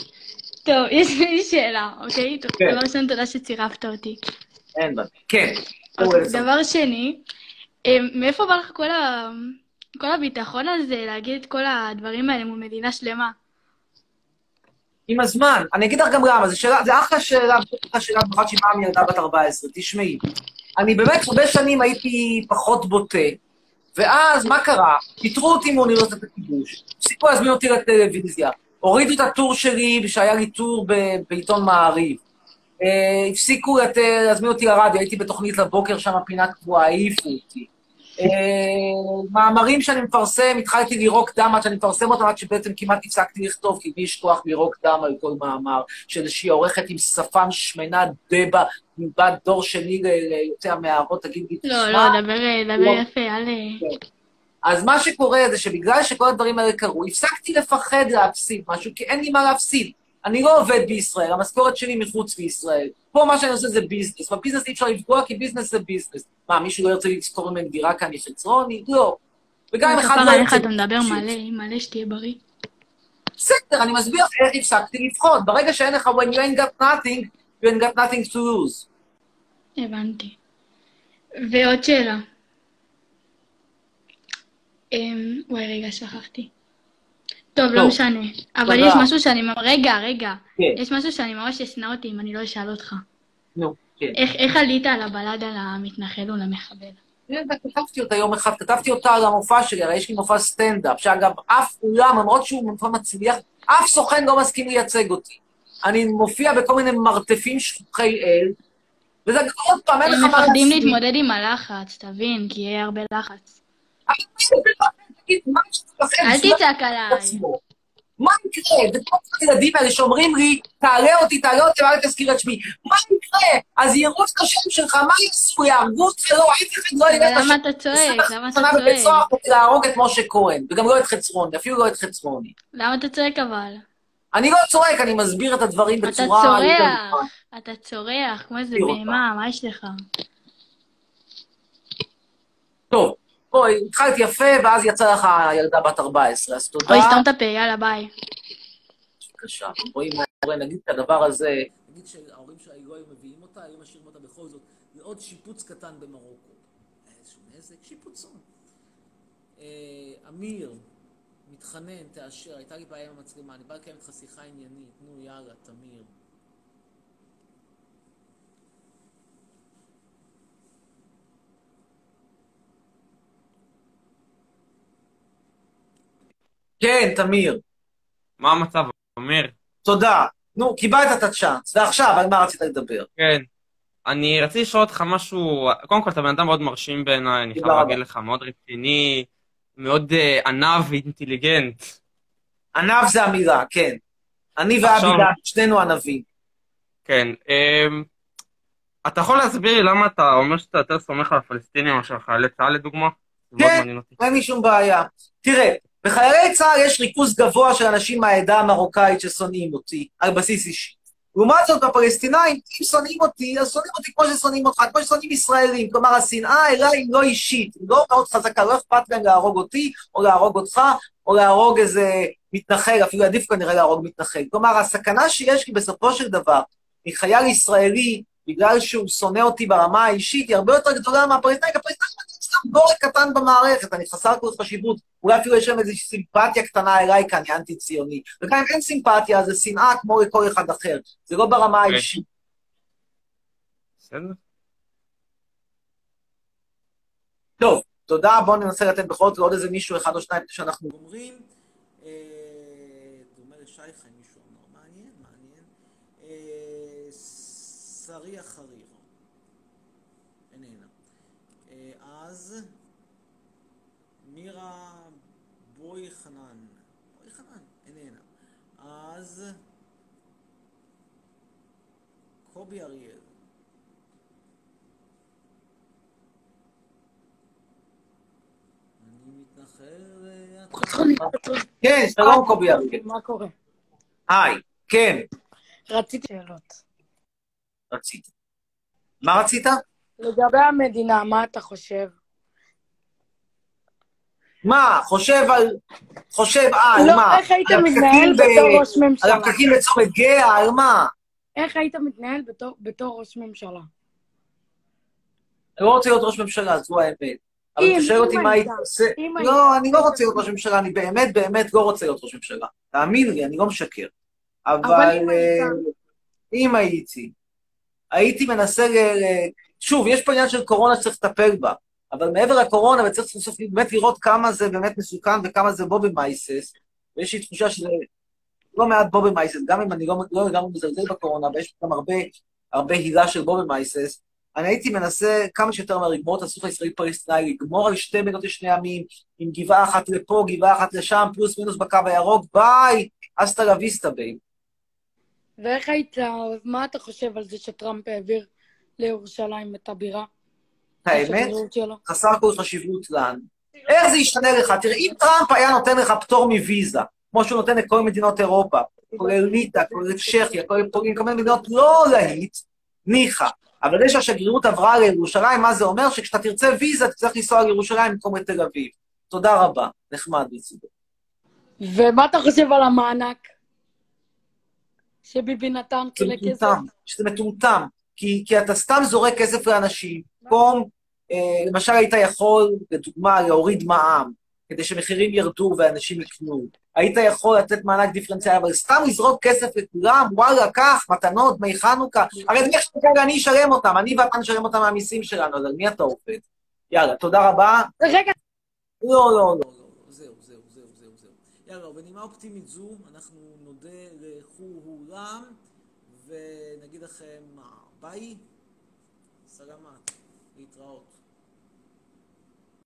טוב, [LAUGHS] יש לי שאלה, אוקיי? טוב, כן. דבר ראשון, תודה שצירפת אותי. אין בעיה. כן. אוקיי. דבר שני, מאיפה בא לך כל ה... כל הביטחון הזה להגיד את כל הדברים האלה מול מדינה שלמה? עם הזמן. אני אגיד לך גם למה, זו שאלה, זה אחלה שאלה, אחלה שאלה, במיוחד שהיא באה מילדה בת 14. תשמעי, אני באמת הרבה שנים הייתי פחות בוטה, ואז מה קרה? פיטרו אותי מאוניברסיטת הכיבוש, הפסיקו להזמין אותי לטלוויזיה, הורידו את הטור שלי, שהיה לי טור בעיתון מעריב. אה, הפסיקו לת- להזמין אותי לרדיו, הייתי בתוכנית לבוקר שם, פינה קבועה, העיפו אותי. אה, מאמרים שאני מפרסם, התחלתי לירוק דם עד שאני מפרסם אותם, עד שבעצם כמעט הפסקתי לכתוב, כי לי יש כוח לירוק דם על כל מאמר, של איזושהי עורכת עם שפם שמנה דבה, מבת דור שני ליוצאי המערות, תגיד לי, לא, תשמע, לא, דבר דבר לא. יפה, אל... אז מה שקורה זה שבגלל שכל הדברים האלה קרו, הפסקתי לפחד להפסיד משהו, כי אין לי מה להפסיד. אני לא עובד בישראל, המשכורת שלי מחוץ לישראל. פה מה שאני עושה זה ביזנס. בביזנס אי אפשר לפגוע, כי ביזנס זה ביזנס. מה, מישהו לא ירצה לשכור ממני דירה כאן מחצרוני? לא. וגם אם אחד לא ירצה... אתה מדבר. מלא, מלא שתהיה בריא. בסדר, אני מסביר לך איך הפסקתי לבחון. ברגע שאין לך, when you ain't got nothing, you ain't got nothing to lose. הבנתי. ועוד שאלה. אמ, וואי, רגע, שכחתי. טוב, לא טוב. משנה. אבל. יש משהו שאני... רגע, רגע. כן. יש משהו שאני ממש אשנא אותי אם אני לא אשאל אותך. נו, כן. איך איך עלית על הבלד על המתנחל ולמחבל? הנה, כתבתי אותה יום אחד, כתבתי אותה על המופע שלי, הרי יש לי מופע סטנדאפ, שאגב, אף אולם, למרות שהוא מופע מצליח, אף סוכן לא מסכים לייצג אותי. אני מופיע בכל מיני מרתפים שכוחי אל, וזה עוד פעם, אין לך הם מה מפחדים להסכים. להתמודד עם הלחץ, תבין, כי יהיה הרבה לחץ. אבל תגיד, מה לכם? אל תצעק עליי. מה יקרה? וכל הילדים האלה שאומרים לי, תעלה אותי, תעלה אותי, ואל תזכיר את שמי. מה יקרה? אז יראו את השם שלך, מה יעשו? יהרגו אותך? לא, אף אחד לא יראה את אבל למה השם. אתה צועק? למה אתה שנה בבית סוהר צועק? להרוג את משה כהן, וגם לא את חצרוני, אפילו לא את חצרוני. למה אתה צועק אבל? אני לא צועק, אני מסביר את הדברים אתה בצורה... צורח, אתה צורח כמו איזה. בהמה, מה יש לך? טוב, בואי, התחלת יפה, ואז יצא לך ילדה בת 14, אז תודה. אוי, סתום את הפה, יאללה, ביי. בבקשה. רואים מה קורה, נגיד את הדבר הזה, נגיד שההורים לא היו מביאים אותה, היו משאירים אותה בכל זאת לעוד שיפוץ קטן במרוקו. איזשהו נזק, שיפוצון. אה, אמיר, מתחנן, תאשר, הייתה לי בעיה עם המצלמה, אני בא לקיים איתך שיחה עניינית, נו יאללה, תמיר. כן, תמיר, מה המצב, אמיר? תודה. נו, קיבלת את הצ'אנס, ועכשיו, על מה רצית לדבר? כן. אני רציתי לשאול אותך משהו, קודם כל אתה בן אדם מאוד מרשים בעיניי, אני חייב. להגיד לך, מאוד רציני, מאוד אה, עניו ואינטליגנט. ענב זה המילה, כן. אני ואבי דן, שנינו ענבים. כן. אמ, אתה יכול להסביר לי למה אתה אומר שאתה יותר סומך על הפלסטינים מאשר חיילי צה"ל לדוגמה? כן. אין לי שום בעיה. תראה, בחיילי צה"ל יש ריכוז גבוה של אנשים מהעדה המרוקאית ששונאים אותי, על בסיס אישי. לעומת זאת, בפלסטינאים, אם שונאים אותי, אז שונאים אותי כמו ששונאים אותך, כמו ששונאים ישראלים. כלומר, השנאה אליי היא לא אישית, היא לא מאוד חזקה, לא אכפת להם להרוג אותי, או להרוג אותך, או להרוג איזה מתנחל, אפילו עדיף כנראה להרוג מתנחל. כלומר, הסכנה שיש לי בסופו של דבר, מחייל ישראלי בגלל שהוא שונא אותי ברמה האישית, היא הרבה יותר גדולה מהפלסטינאי, כי בורג קטן במערכת, אני חסר כל חשיבות. אולי אפילו יש להם איזושהי סימפתיה קטנה אליי, כי אני אנטי-ציוני. וגם אם אין סימפתיה, זה שנאה כמו לכל אחד אחר. זה לא ברמה אוקיי. האישית. בסדר. טוב, תודה, בואו ננסה לתת בכל זאת לעוד איזה מישהו אחד או שניים שאנחנו אומרים, אה, דומה לשייכה, אם מישהו אמר, מעניין, מעניין. אה, שריה חריר. איננה. אה, אז מירה בוי חנן. בוי חנן, איננה. אז קובי אריאל. אני מתנחל... אה, כן, שלום קובי אריאל. מה קורה? היי, כן, רציתי שאלות. רצית. מה רצית? לגבי המדינה, מה אתה חושב? מה, חושב על... חושב על לא, מה? איך היית מתנהל ב- בתור ראש ממשלה? על הפקקים בצומת גאה, על מה? איך היית מתנהל בתור- בתור ראש ממשלה? אני לא רוצה להיות ראש ממשלה, זו האמת. אבל אם- אתה שואל אותי מה היית, הייתי עושה? לא. אני לא רוצה להיות ראש ממשלה, אני באמת באמת לא רוצה להיות ראש ממשלה. תאמין לי, אני לא משקר. אבל אם. אה, אם הייתי, הייתי מנסה ל... ל- שוב, יש פה עניין של קורונה שצריך לטפל בה, אבל מעבר לקורונה, וצריך בסוף באמת לראות כמה זה באמת מסוכן וכמה זה בובי מייסס, ויש לי תחושה שזה לא מעט בובי מייסס, גם אם אני לא לא לגמרי מזלזל בקורונה, ויש גם הרבה, הרבה הילה של בובי מייסס, אני הייתי מנסה כמה שיותר מהר לגמור את הסכסוך הישראלי-פלסטיני, לגמור על שתי מדינות לשני עמים, עם גבעה אחת לפה, גבעה אחת לשם, פלוס מינוס בקו הירוק, ביי, hasta la babe. ואיך היית, מה אתה חושב על זה שטראמפ העביר לירושלים את הבירה? האמת, השגרירות שלו? חסר כל חשיבות לנו. איך זה ישתנה לך? תראה, אם טראמפ היה נותן לך פטור מוויזה, כמו שהוא נותן לכל מדינות אירופה, כולל ליטא, כולל צ'כיה, כולל פולין, כל מיני מדינות לא להיט, ניחא. אבל זה שהשגרירות עברה לירושלים, מה זה אומר? שכשאתה תרצה ויזה, תצטרך לנסוע לירושלים במקום לתל אביב. תודה רבה, נחמד מצידו. ומה אתה חושב על המענק שביבי נתן זה כלי כסף? מטומטם, שזה מטומטם, כי, כי אתה סתם זורק כסף לאנשים, במקום, אה, למשל היית יכול, לדוגמה, להוריד מע"מ, כדי שמחירים ירדו ואנשים יקנו. היית יכול לתת מענק דיפרנציאלי, אבל סתם לזרוק כסף לכולם, וואלה, קח, מתנות, דמי חנוכה, הרי דמי חנוכה אני אשלם אותם, אני ואתה נשלם אותם מהמיסים שלנו, אז על מי אתה עובד? יאללה, תודה רבה. רגע, לא, לא, לא, לא, זהו, זהו, זהו, זהו, זהו. יאללה, בנימה אופטימית זו, אנחנו נודה לכולם, ונגיד לכם, ביי, סלמת, להתראות.